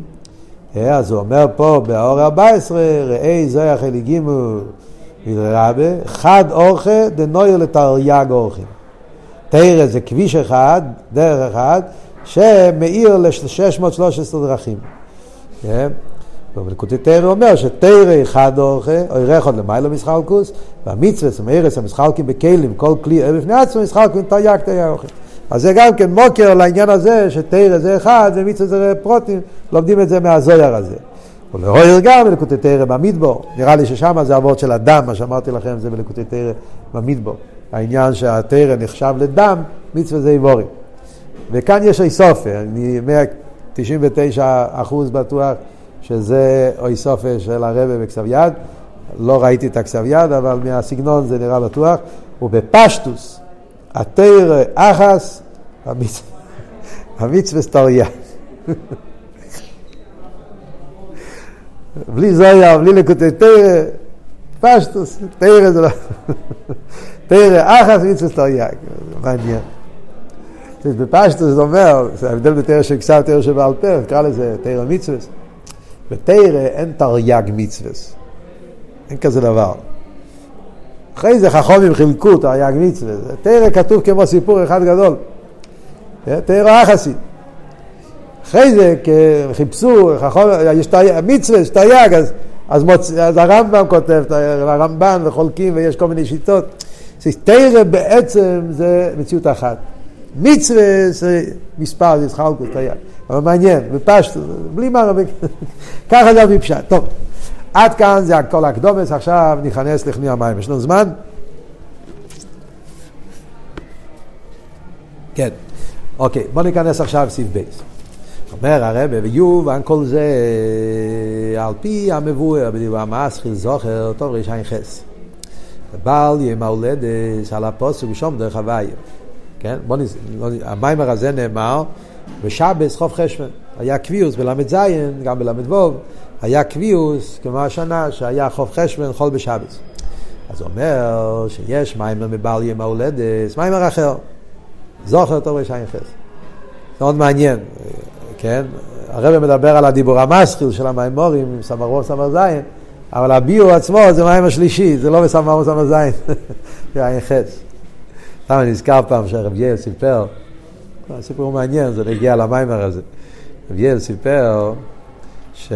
אה, אז הוא אומר פה באורה 14, ראי זויח אליגימו רבה, חד אורחה דנויר לתרי"ג אורחים. תרא זה כביש אחד, דרך אחד, שמאיר ל-613 דרכים. כן? ובלקוטי תרא אומר שתרא אחד אורחה, או ירח עוד למיילא מסחלקוס, והמצווה, סמארס, המשחלקים בכלים, כל כלי בפני עצמו, משחלקים תרי"ג תרי"ג אורחים. אז זה גם כן מוקר לעניין הזה שתרא זה אחד ומצווה זה פרוטים, לומדים את זה מהזויר הזה. ולהויר גם בלקוטי תרא במדבור, נראה לי ששם זה אבות של הדם, מה שאמרתי לכם זה בלקוטי תרא במדבור. העניין שהתרא נחשב לדם, מצווה זה איבורים. וכאן יש איסופר, אני 199 אחוז בטוח שזה איסופר של הרבה בכסב יד. לא ראיתי את הכסב יד, אבל מהסגנון זה נראה בטוח. ובפשטוס, התרא אחס, [LAUGHS] המצווה סטריה. [LAUGHS] בלי זויה, בלי לקוטי תרא, פשטוס, תרא זה לא... תרא אחס מצווה סטריה, מעניין. בפשטוס זה אומר, זה ההבדל בתרא של כסף תרא שבעל פה, נקרא לזה תרא מצווה. בתרא אין תרי"ג מצווה, אין כזה דבר. אחרי זה חכומים חילקו תרי"ג מצווה, תרא כתוב כמו סיפור אחד גדול. תרא אחסי. אחרי זה חיפשו, יש מצווה, יש תרי"ג, אז, אז, מוצ... אז הרמב"ם כותב, הרמב"ן וחולקים ויש כל מיני שיטות. תרא בעצם זה מציאות אחת. מצווה זה מספר, זה סחלקוס, תרי"ג. אבל מעניין, בפשטו, בלי מה רבי, [LAUGHS] ככה זה אבי פשט. טוב, עד כאן זה הכל הקדומס, עכשיו ניכנס לכני המים. יש לנו זמן? כן. אוקיי, בוא ניכנס עכשיו לסעיף בייס. אומר הרב, ויובן כל זה על פי המבואר בדיוק המסחיל זוכר, טוב רישיין חס. בעל יום ההולדת על הפוסק ושום דרך הוויה. כן? בוא נס... לא המיימר הזה נאמר בשבס חוף חשבן. היה קביעוס בל"ז, גם בל"ו, היה קביעוס כמו השנה שהיה חוף חשבן חול בשבס. אז אומר שיש מיימר מבעל יום ההולדת, מיימר אחר. זוכר טוב רשעים חס. זה מאוד מעניין, כן? הרב מדבר על הדיבור המסחיל של המיימורים עם סמ"ר סמ"ר זין, אבל הביאו עצמו זה מיימר שלישי, זה לא בסמ"ר סמ"ר זין, [LAUGHS] זה עין חס. למה נזכר פעם שהרב יאיר סיפר, סיפור מעניין, זה נגיע למיימר הזה. רב יאיר סיפר ש...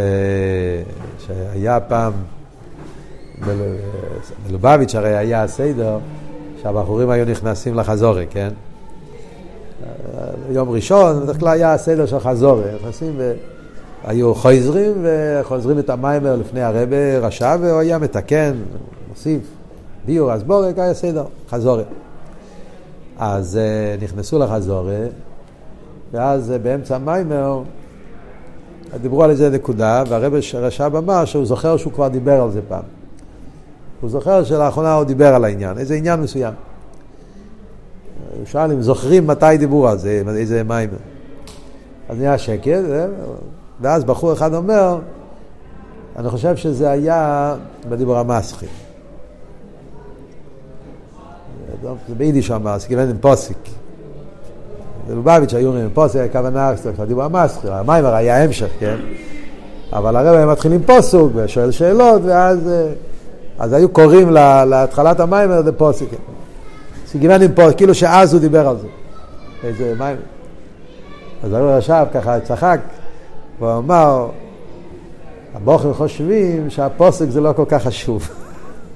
שהיה פעם, בלובביץ' הרי היה הסדר שהבחורים היו נכנסים לחזורי, כן? יום ראשון, בדרך כלל היה הסדר של חזורי, נכנסים ו... היו חוזרים וחוזרים את המיימר לפני הרבה רשע והוא היה מתקן, מוסיף ביור, אז בורק היה סדר, חזורי. אז uh, נכנסו לחזורי, ואז uh, באמצע המיימר דיברו על איזה נקודה, והרב רש"ב אמר שהוא זוכר שהוא כבר דיבר על זה פעם. הוא זוכר שלאחרונה הוא דיבר על העניין, איזה עניין מסוים. הוא שאל אם זוכרים מתי דיברו על זה, איזה מיימר. אז נהיה שקט, אה, ואז בחור אחד אומר, אני חושב שזה היה בדיבור המסחי. זה ביידיש זה כיוון עם פוסיק. בלובביץ' היו אומרים פוסיק, הכוונה, הדיבור המסחי, המיימר היה המשך, כן? אבל הרב היה מתחיל עם פוסוק ושואל שאלות, ואז אז היו קוראים להתחלת המיימר זה עם פוסיק, כאילו שאז הוא דיבר על זה. איזה מיימר. אז הרב ישב ככה, צחק, והוא אמר, הבוחרים חושבים שהפוסק זה לא כל כך חשוב.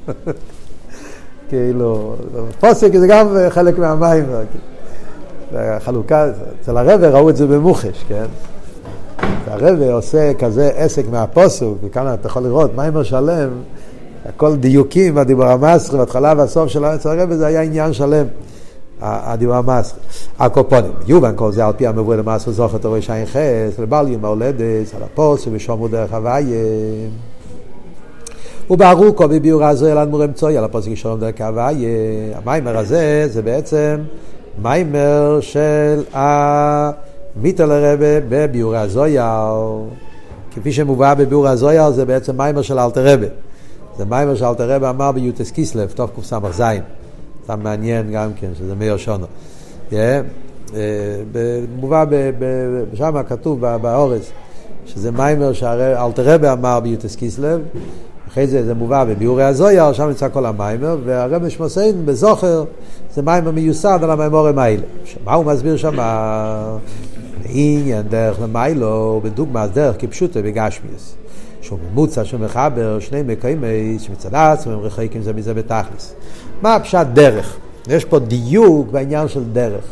[LAUGHS] כאילו, פוסק זה גם חלק מהמים. החלוקה, אצל הרבה ראו את זה במוחש, כן? הרבה עושה כזה עסק מהפוסוק, וכאן אתה יכול לראות, מיימר שלם, הכל דיוקים, הדיבור המסחר, בהתחלה והסוף של אצל הרבה זה היה עניין שלם, הדיבור המסחר. הקופונים, יובן כל זה על פי המבוא למסחר זוכר תורי שיין חס, לבל יום ההולדת, על הפוסק ושומרו דרך הוויה. וברוקו בביאור על מורם צוי על הפוסק שלום דרך הוויה. המיימר הזה זה בעצם מיימר של המיטעלער רבי בביאור הזוהר. כפי שמובא בביאור הזוהר זה בעצם מיימר של אלטער רבי. זה מיימר שאלטער רבי אמר בי"ט כסלו, תקס"ז. זה מעניין גם כן, שזה מאותו שנה. Yeah. מובא שם כתוב באורז, שזה מיימר שאלטער רבי אמר בי"ט כסלו, אחרי זה זה מובא בביאורי הזויר, שם נמצא כל המיימר, והרב שמוסיין בזוכר זה מיימר מיוסד על המיימורים האלה. מה הוא מסביר שם? עניין דרך למיילו, בדוגמה דרך כפשוטו בגשמיאס. שהוא ממוצע שמחבר שני מקיימי שמצד עצמם רחקים זה מזה בתכלס. מה הפשט דרך? יש פה דיוק בעניין של דרך.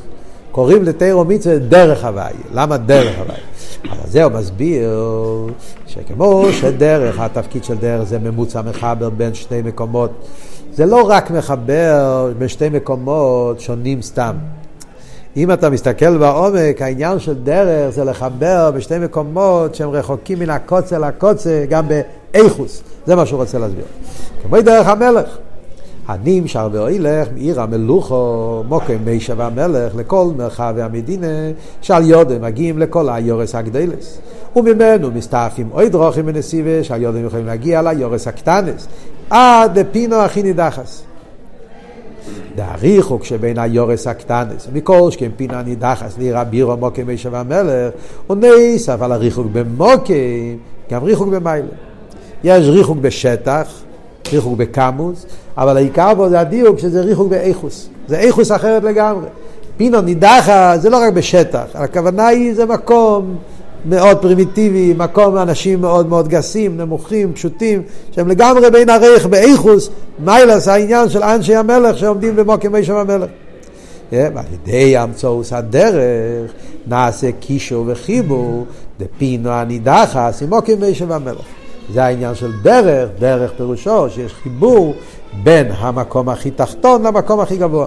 קוראים לתיירו מצווה דרך הוואי. למה דרך הוואי? אז זה הוא מסביר שכמו שדרך, התפקיד של דרך זה ממוצע מחבר בין שני מקומות. זה לא רק מחבר בין שתי מקומות שונים סתם. אם אתה מסתכל בעומק, העניין של דרך זה לחבר בשתי מקומות שהם רחוקים מן הקוצה לקוצה, גם באיכוס. זה מה שהוא רוצה להסביר. כמו דרך המלך. הנמשך ואוילך מעיר המלוכו, מוקם מישה והמלך, לכל מרחבי המדינה, שעל יודם מגיעים לכל היורס הגדלס. וממנו מסתעפים אוי דרוכים ונסיבה, שעל יודם יכולים להגיע ליורס הקטנס, עד לפינו הכי נידחס. דאריכו כשבין היורס הקטנס, מכל שכן פינה נידחס נראה בירו מוקם מישה והמלך, ונסף על הריחוק במוקם, גם ריחוק במיילה. יש ריחוק בשטח, ריחוק בקמוס, אבל העיקר פה זה הדיוק שזה ריחוק באיכוס. זה איכוס אחרת לגמרי. פינו נידחה זה לא רק בשטח, הכוונה היא זה מקום מאוד פרימיטיבי, מקום לאנשים מאוד מאוד גסים, נמוכים, פשוטים, שהם לגמרי בין הריח באיכוס, מיילס העניין של אנשי המלך שעומדים במוקם מישם המלך. ועל ידי אמצעוס הדרך נעשה קישור וחיבור דפינו הנידחס עם מוקם מישם המלך. זה העניין של דרך, דרך פירושו שיש חיבור בין המקום הכי תחתון למקום הכי גבוה.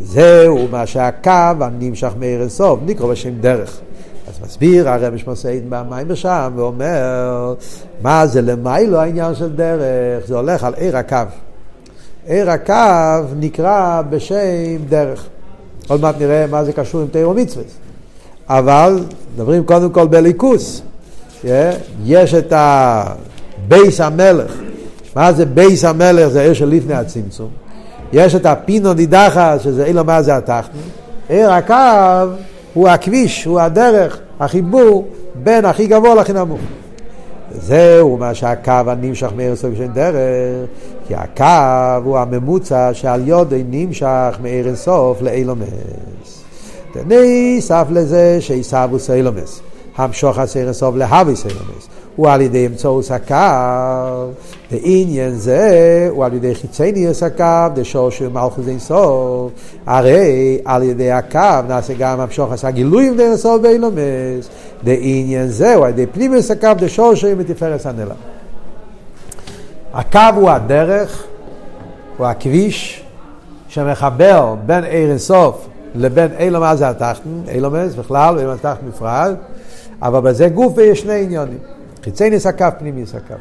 זהו מה שהקו הנמשך מעיר אינסוף, נקרא בשם דרך. אז מסביר הרב שמוסעיד במים ושם ואומר מה זה למיילו העניין של דרך, זה הולך על עיר הקו. עיר הקו נקרא בשם דרך. עוד מעט נראה מה זה קשור עם תירו מצווה. אבל מדברים קודם כל בליכוס. יש את הבית המלך. מה זה בית המלך? זה אור של לפני הצמצום. יש את הפינה נידחת, שזה עולם הזה התחתון. אור הקו הוא הכביש, הוא הדרך, החיבור בין הכי גבוה להכי נמוך. זהו מה שהקו הנמשך מארץ של דרך, כי הקו הוא הממוצע שעל ידו נמשך מאור אין סוף לעולמות. תניסף לזה שעיסבו סילומס. המשוך הסרס אוב להבי סרס. הוא על ידי אמצעוס הקו, ועניין זה הוא על ידי חיצניוס הקו, דשור של מלכוס אין סוף. הרי על ידי הקו נעשה גם המשוך עשה גילויים דרך סוף באילומס. דעניין זה הוא על ידי פנימיוס הקו, דשור של מתפארס הנלה. הקו הוא הדרך, הוא הכביש שמחבר בין עיר אינסוף לבין אילומס התחתן, אילומס בכלל, ואילומס התחתן בפרט. אבל בזה גוף יש שני עניונים, חיצי ניס הקו, פנימיס הקו.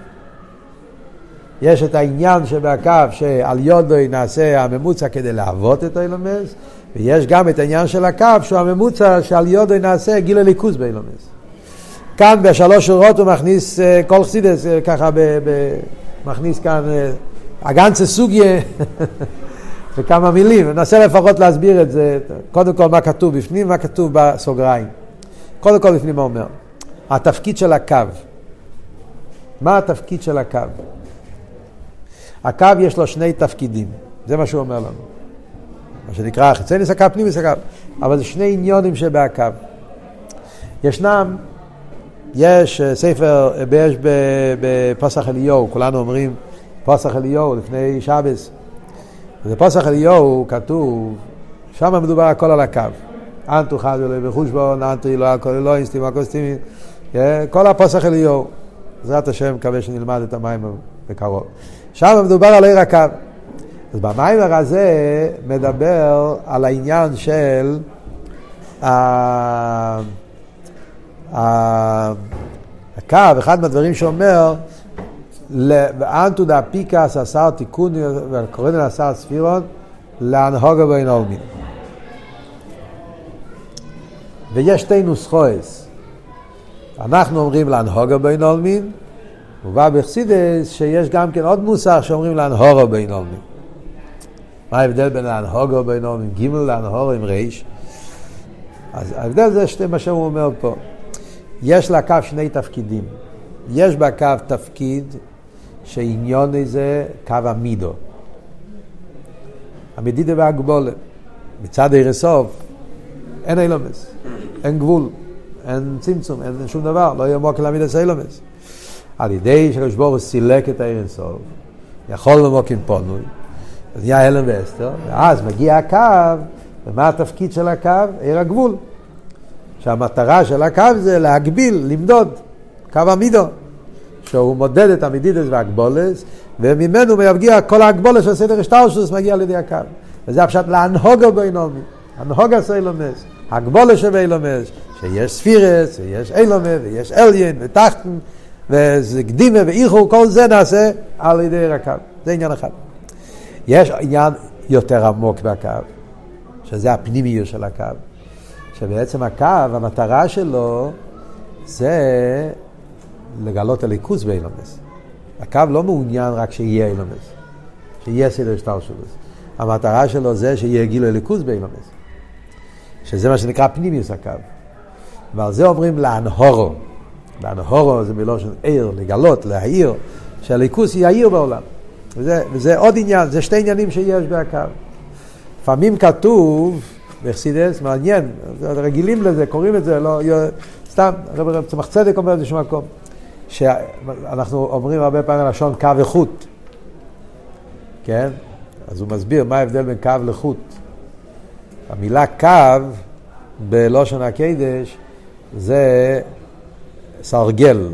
יש את העניין שבקו שעל יודו נעשה הממוצע כדי להוות את האילומס, ויש גם את העניין של הקו שהוא הממוצע שעל יודו נעשה גיל הליכוז באילומס. כאן בשלוש שורות הוא מכניס אה, כל חסידס אה, ככה, ב, ב, מכניס כאן אה, סוגיה [LAUGHS] וכמה מילים, ננסה לפחות להסביר את זה, קודם כל מה כתוב בפנים, מה כתוב בסוגריים. קודם כל לפני מה אומר. התפקיד של הקו. מה התפקיד של הקו? הקו יש לו שני תפקידים, זה מה שהוא אומר לנו. מה שנקרא חיצי הקו, פנימיס הקו. אבל זה שני עניונים שבהקו. ישנם, יש אה, ספר, אה, יש בפסח אליהו, כולנו אומרים פסח אליהו לפני שבס. ובפסח אליהו כתוב, שם מדובר הכל על הקו. אנטו חד ולא בחושבון, אנטו לא הכל לא אינסטים, הכל סטימים, כל הפוסח אליהו. בעזרת השם, מקווה שנלמד את המים בקרוב. שם מדובר על עיר הקו. אז במיימר הזה מדבר על העניין של הקו, אחד מהדברים שאומר, ואנטו דה פיקס עשר תיקון וקוראים לעשר ספירות להנהוגה בין עולמין. ויש שתי נוסחויס. אנחנו אומרים להנהוגה בין עולמין, ובא בחסידס שיש גם כן עוד מוסר שאומרים להנהוגה בין עולמין. מה ההבדל בין להנהוגה בין עולמין ג' להנהוגה עם ריש? אז ההבדל זה שתי מה שהוא אומר פה. יש לקו שני תפקידים. יש בקו תפקיד שעניון זה קו המידו. המדידה והגבולה. מצד עיר הסוף אין אילומס, אין גבול, אין צמצום, אין שום דבר, לא יהיה מוקר למידס אילומס. על ידי שקדוש ברוך הוא סילק את העיר הסוף, יכול למוקין פונוי, אז נהיה הלם ואסתר, ואז מגיע הקו, ומה התפקיד של הקו? עיר הגבול. שהמטרה של הקו זה להגביל, למדוד, קו המידו. שהוא מודד את המדידס והגבולס, וממנו מייבגיע כל ההגבולס של סדר השטרשוס מגיע לידי הקו. וזה הפשט להנהוגו באינומי, הנהוגה סיילומס, הגבולס של שיש ספירס, ויש אילומס, ויש אליין, ותחתן, וקדימה ואיחור, כל זה נעשה על ידי הקו. זה עניין אחד. יש עניין יותר עמוק בקו, שזה הפנימיות של הקו. שבעצם הקו, המטרה שלו זה לגלות הליכוז באילומס. הקו לא מעוניין רק שיהיה אילומס, שיהיה סדר שטר שלו. המטרה שלו זה שיהיה גילו הליכוז באילומס. שזה מה שנקרא פנימיוס הקו. ועל זה אומרים לאנהורו. לאנהורו זה מלושן עיר, לגלות, להעיר, שהליכוס יאיר בעולם. וזה, וזה עוד עניין, זה שתי עניינים שיש בהקו. לפעמים כתוב, בחסידס, מעניין, רגילים לזה, קוראים את זה, לא, סתם, צמח צדק אומר באיזשהו מקום. שאנחנו אומרים הרבה פעמים לשון קו וחוט, כן? אז הוא מסביר מה ההבדל בין קו לחוט. המילה קו בלושן הקדש זה סרגל,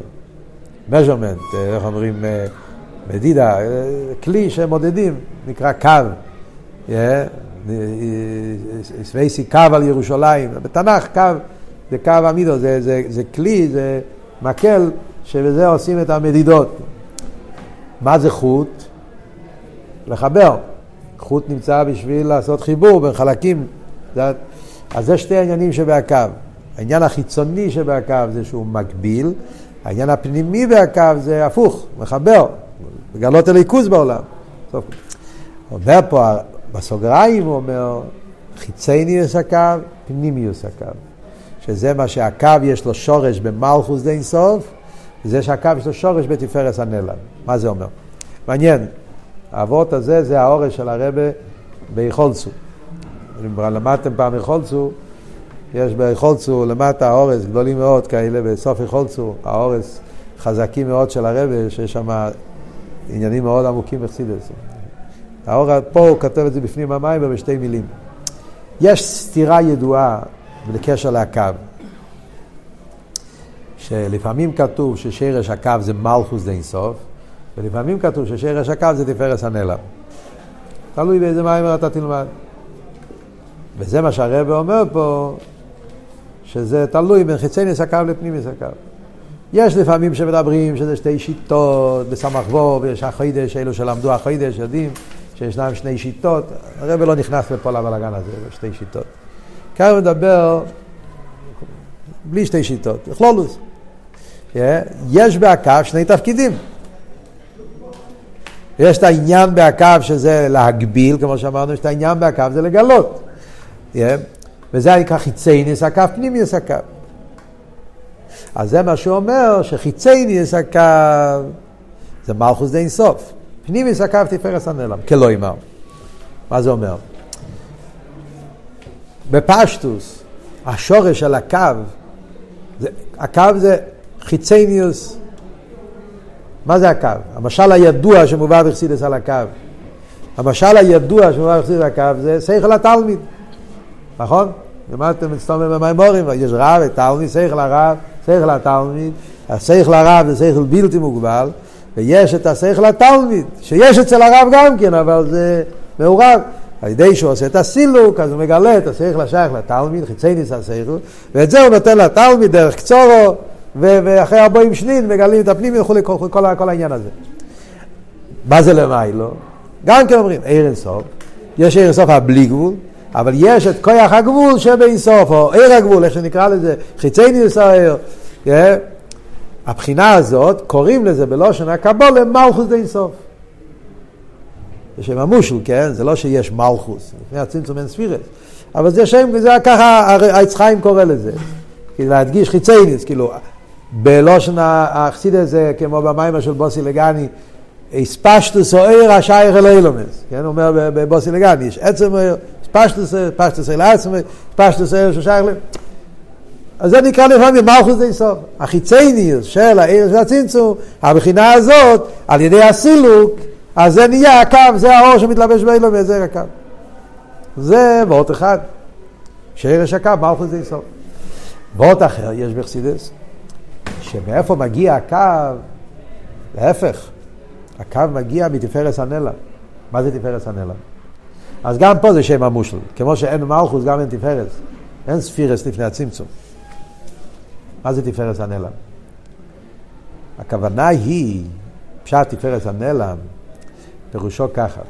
measurement, איך אומרים, אה, מדידה, אה, כלי שמודדים, נקרא קו. סווייסי קו על ירושלים, בתנ"ך קו זה קו עמידו, זה, זה, זה כלי, זה מקל שבזה עושים את המדידות. מה זה חוט? לחבר. חוט נמצא בשביל לעשות חיבור בין חלקים. אז זה שתי העניינים שבקו. העניין החיצוני שבקו זה שהוא מקביל, העניין הפנימי בקו זה הפוך, מחבר, לגלות הליכוז בעולם. טוב. אומר פה, בסוגריים הוא אומר, חיצניוס הקו, פנימיוס הקו. שזה מה שהקו יש לו שורש במלכוס די אינסוף, זה שהקו יש לו שורש בתפארס הנלם. מה זה אומר? מעניין, האבות הזה זה האורש של הרבה ביכולצו. למדתם פעם יכולצו, יש ביכולצו למטה האורס גדולים מאוד כאלה, בסוף יכולצו, האורס חזקים מאוד של הרבה, שיש שם עניינים מאוד עמוקים בחסידס. האור, פה הוא כותב את זה בפנים המים בשתי מילים. יש סתירה ידועה בקשר לקו. שלפעמים כתוב ששרש הקו זה מלכוס די אינסוף, ולפעמים כתוב ששרש הקו זה תפארס הנלם. תלוי באיזה מים אתה תלמד. וזה מה שהרבא אומר פה, שזה תלוי בין חיצי הקו לפנימיס הקו. יש לפעמים שמדברים שזה שתי שיטות, בסמך וו, ויש החוידש, אלו שלמדו החוידש יודעים שישנם שני שיטות. הרב לא נכנס לפה לבלאגן הזה, זה שתי שיטות. כאן הוא מדבר בלי שתי שיטות, כלולוס. יש בהקו שני תפקידים. יש את העניין בהקו שזה להגביל, כמו שאמרנו, יש את העניין בהקו זה לגלות. וזה נקרא חיצייניס הקו, פנימיוס הקו. אז זה מה שאומר שחיצייניס הקו זה מלכוס די אינסוף. פנימיוס הקו תפארס הנעלם, כלא אמר. מה זה אומר? בפשטוס, השורש של הקו, זה, הקו זה חיצניוס. מה זה הקו? המשל הידוע שמובא בחסידס על הקו. המשל הידוע שמובא בחסידס על הקו זה שכל התלמיד, נכון? למדתם מסתובב במימורים, יש רב ותלמיד, שכל הרב, שכל התלמיד, השכל הרב זה שכל בלתי מוגבל, ויש את השכל התלמיד, שיש אצל הרב גם כן, אבל זה מעורב. על ידי שהוא עושה את הסילוק, אז הוא מגלה את השכל השייך לתלמיד, חיצי ניס השכל, ואת זה הוא נותן לתלמיד דרך קצורו, ואחרי ארבעים שנין מגלים את הפנים וכולי, כל, כל, כל העניין הזה. מה זה למיילו? גם כן אומרים, עיר אינסוף, יש עיר אינסוף הבלי גבול, אבל יש את כוח הגבול שבאינסוף, או עיר הגבול, איך שנקרא לזה, חיצי ניסויר. כן? הבחינה הזאת, קוראים לזה בלושן הקבולה מלכוס די אינסוף. זה שם המושל, כן? זה לא שיש מלכוס, לפני הצמצום אין ספירס. אבל זה שם, זה ככה העץ חיים קורא לזה. כאילו להדגיש חיצייניס, כאילו, בלושן החסידה זה כמו במיימר של בוסי לגני, הספשטוס או עיר השייך אל אילומס, כן, הוא אומר בבוסי לגני, יש עצם עיר, הספשטוס, הספשטוס אל עצמי, הספשטוס עיר ששייך ל... אז זה נקרא לפעמים מלכוס די סוף. החיצייניוס של העיר של הצמצום, הבחינה הזאת, על ידי הסילוק, אז זה נהיה הקו, זה האור שמתלבש באילומס, זה הקו. זה וורט אחד, שרש הקו, מלכוס די סוף. וורט אחר יש בחסידס, שמאיפה מגיע הקו, להפך, הקו מגיע מתפארס הנלע. מה זה תפארס הנלע? אז גם פה זה שם המושל, כמו שאין מלכוס גם אין תפארס, אין ספירס לפני הצמצום. מה זה תפארס הנלם? הכוונה היא, פשט תפארס הנלם, פירושו ככה.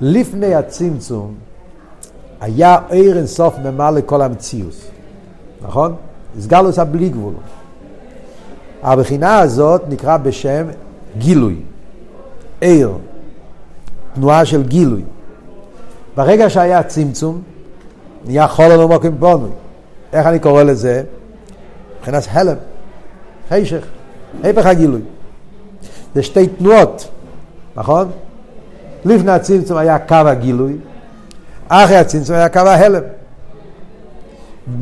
לפני הצמצום היה עיר אינסוף ממלא כל המציאוס, נכון? הסגלוס הבלי גבול. הבחינה הזאת נקרא בשם גילוי, עיר, תנועה של גילוי. ברגע שהיה צמצום, נהיה חול על מוקים פונוי. איך אני קורא לזה? מבחינת הלם, חשך, הפך הגילוי. זה שתי תנועות, נכון? לפני הצמצום היה קו הגילוי, אחרי הצמצום היה קו ההלם.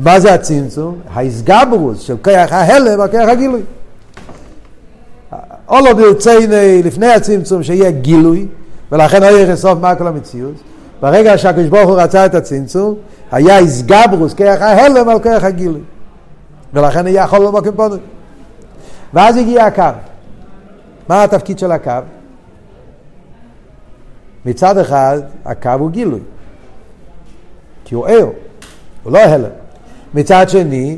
מה זה הצמצום? ההסגברוס של כוח ההלם על כוח הגילוי. או לא לפני הצמצום שיהיה גילוי, ולכן לא יהיה סוף כל המציאות. ברגע שהקדוש ברוך הוא רצה את הצמצום, היה הסגברוס כוח ההלם על כוח הגילוי. ולכן יהיה יכול למוקם פונוי. ואז הגיע הקו. מה התפקיד של הקו? מצד אחד, הקו הוא גילוי. כי הוא ער, הוא לא הלם. מצד שני,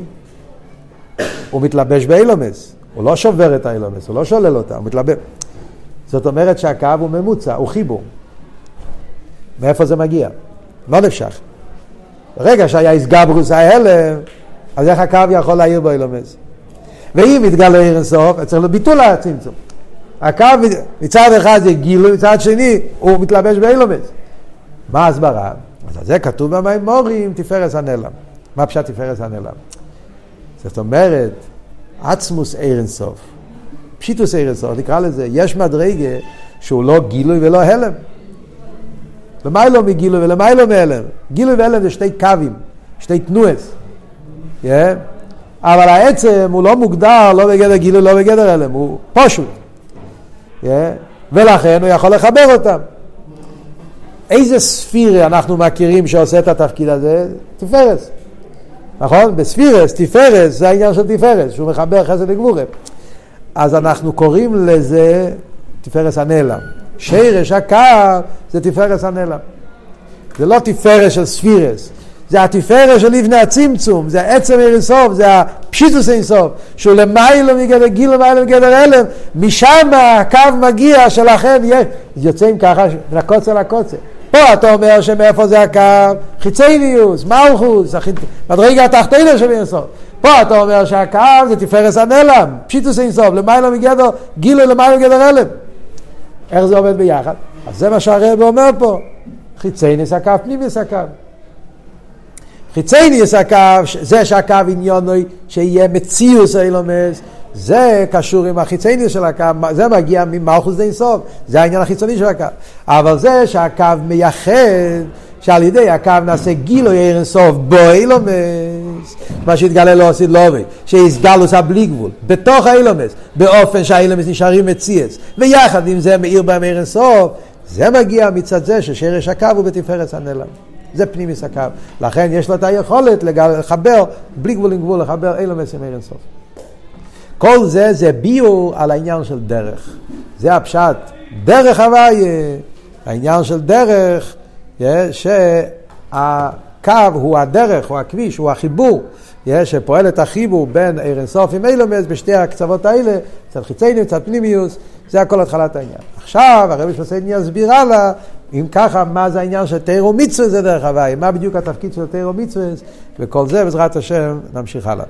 הוא מתלבש באילומס. הוא לא שובר את האילומס, הוא לא שולל אותה, הוא מתלבש. זאת אומרת שהקו הוא ממוצע, הוא חיבור. מאיפה זה מגיע? לא נפשך. ברגע שהיה איסגברוס ההלם, אז איך הקו יכול להעיר בו אילומס? ואם יתגלה עיר אינסוף, צריך להיות ביטול הצמצום. הקו מצד אחד זה גילוי, מצד שני הוא מתלבש באילומס. מה ההסברה? אז זה כתוב במימורים, תפארס הנלם. מה פשט תפארס הנלם? זאת אומרת, עצמוס עיר אינסוף. פשיטוס עיר אינסוף, נקרא לזה, יש מדרגה שהוא לא גילוי ולא הלם. למיילו מגילוי ולמיילו מהלם. גילוי והלם זה שתי קווים, שתי תנועס. Yeah. אבל העצם הוא לא מוגדר לא בגדר גילוי, לא בגדר הלם, הוא פשוט. Yeah. ולכן הוא יכול לחבר אותם. איזה ספירה אנחנו מכירים שעושה את התפקיד הזה? תפארס. נכון? בספירס, תפארס, זה העניין של תפארס, שהוא מחבר חסד לגבורה. אז אנחנו קוראים לזה תפארס הנעלם. שרש הקו זה תפארס הנעלם. זה לא תפארס של ספירס, זה התפארת של לפני הצמצום, זה עצם אינסוף, זה הפשיטוס אינסוף, שהוא למיילו מגדר גיל למיילו מגדר הלם, משם הקו מגיע שלכן יוצאים ככה מן הקוצר לקוצר. פה אתה אומר שמאיפה זה הקו? חיצייניוס, מלכוס, מדרגה התחתינה של אינסוף. פה אתה אומר שהקו זה תפארת הנעלם, פשיטוס אינסוף, למיילו מגדר גיל למיילו מגדר הלם. איך זה עובד ביחד? אז זה מה שהרב אומר פה. חיצייניס הקו, פנימיס הקו. חיצייניס הקו, זה שהקו עניונוי שיהיה מציאוס אילומס, זה קשור עם החיצייניס של הקו, זה מגיע ממלכוס די סוף, זה העניין החיצוני של הקו. אבל זה שהקו מייחד, שעל ידי הקו נעשה גילוי ערן סוף בו אילומס, מה שהתגלה לא עשית לא עובד, שיסגלוס הבלי גבול, בתוך האילומס, באופן שהאילומס נשארים מציאס, ויחד עם זה מאיר בהם ערן סוף, זה מגיע מצד זה ששרש הקו הוא בתפארת הנעלם. זה פנימיס הקו. לכן יש לו את היכולת לחבר, בלי גבול עם גבול, לחבר אילו מסים אין סוף. כל זה זה ביור על העניין של דרך. זה הפשט. דרך הוויה, העניין של דרך, שהקו הוא הדרך, הוא הכביש, הוא החיבור. שפועל את החיבור בין ערן סוף עם אילומס בשתי הקצוות האלה, קצת חיציינים, קצת פנימיוס, זה הכל התחלת העניין. עכשיו הרבי שלוסיין יסביר הלאה, אם ככה, מה זה העניין של תירו מצווה זה דרך הוואי, מה בדיוק התפקיד של תירו מצווה, וכל זה בעזרת השם נמשיך הלאה.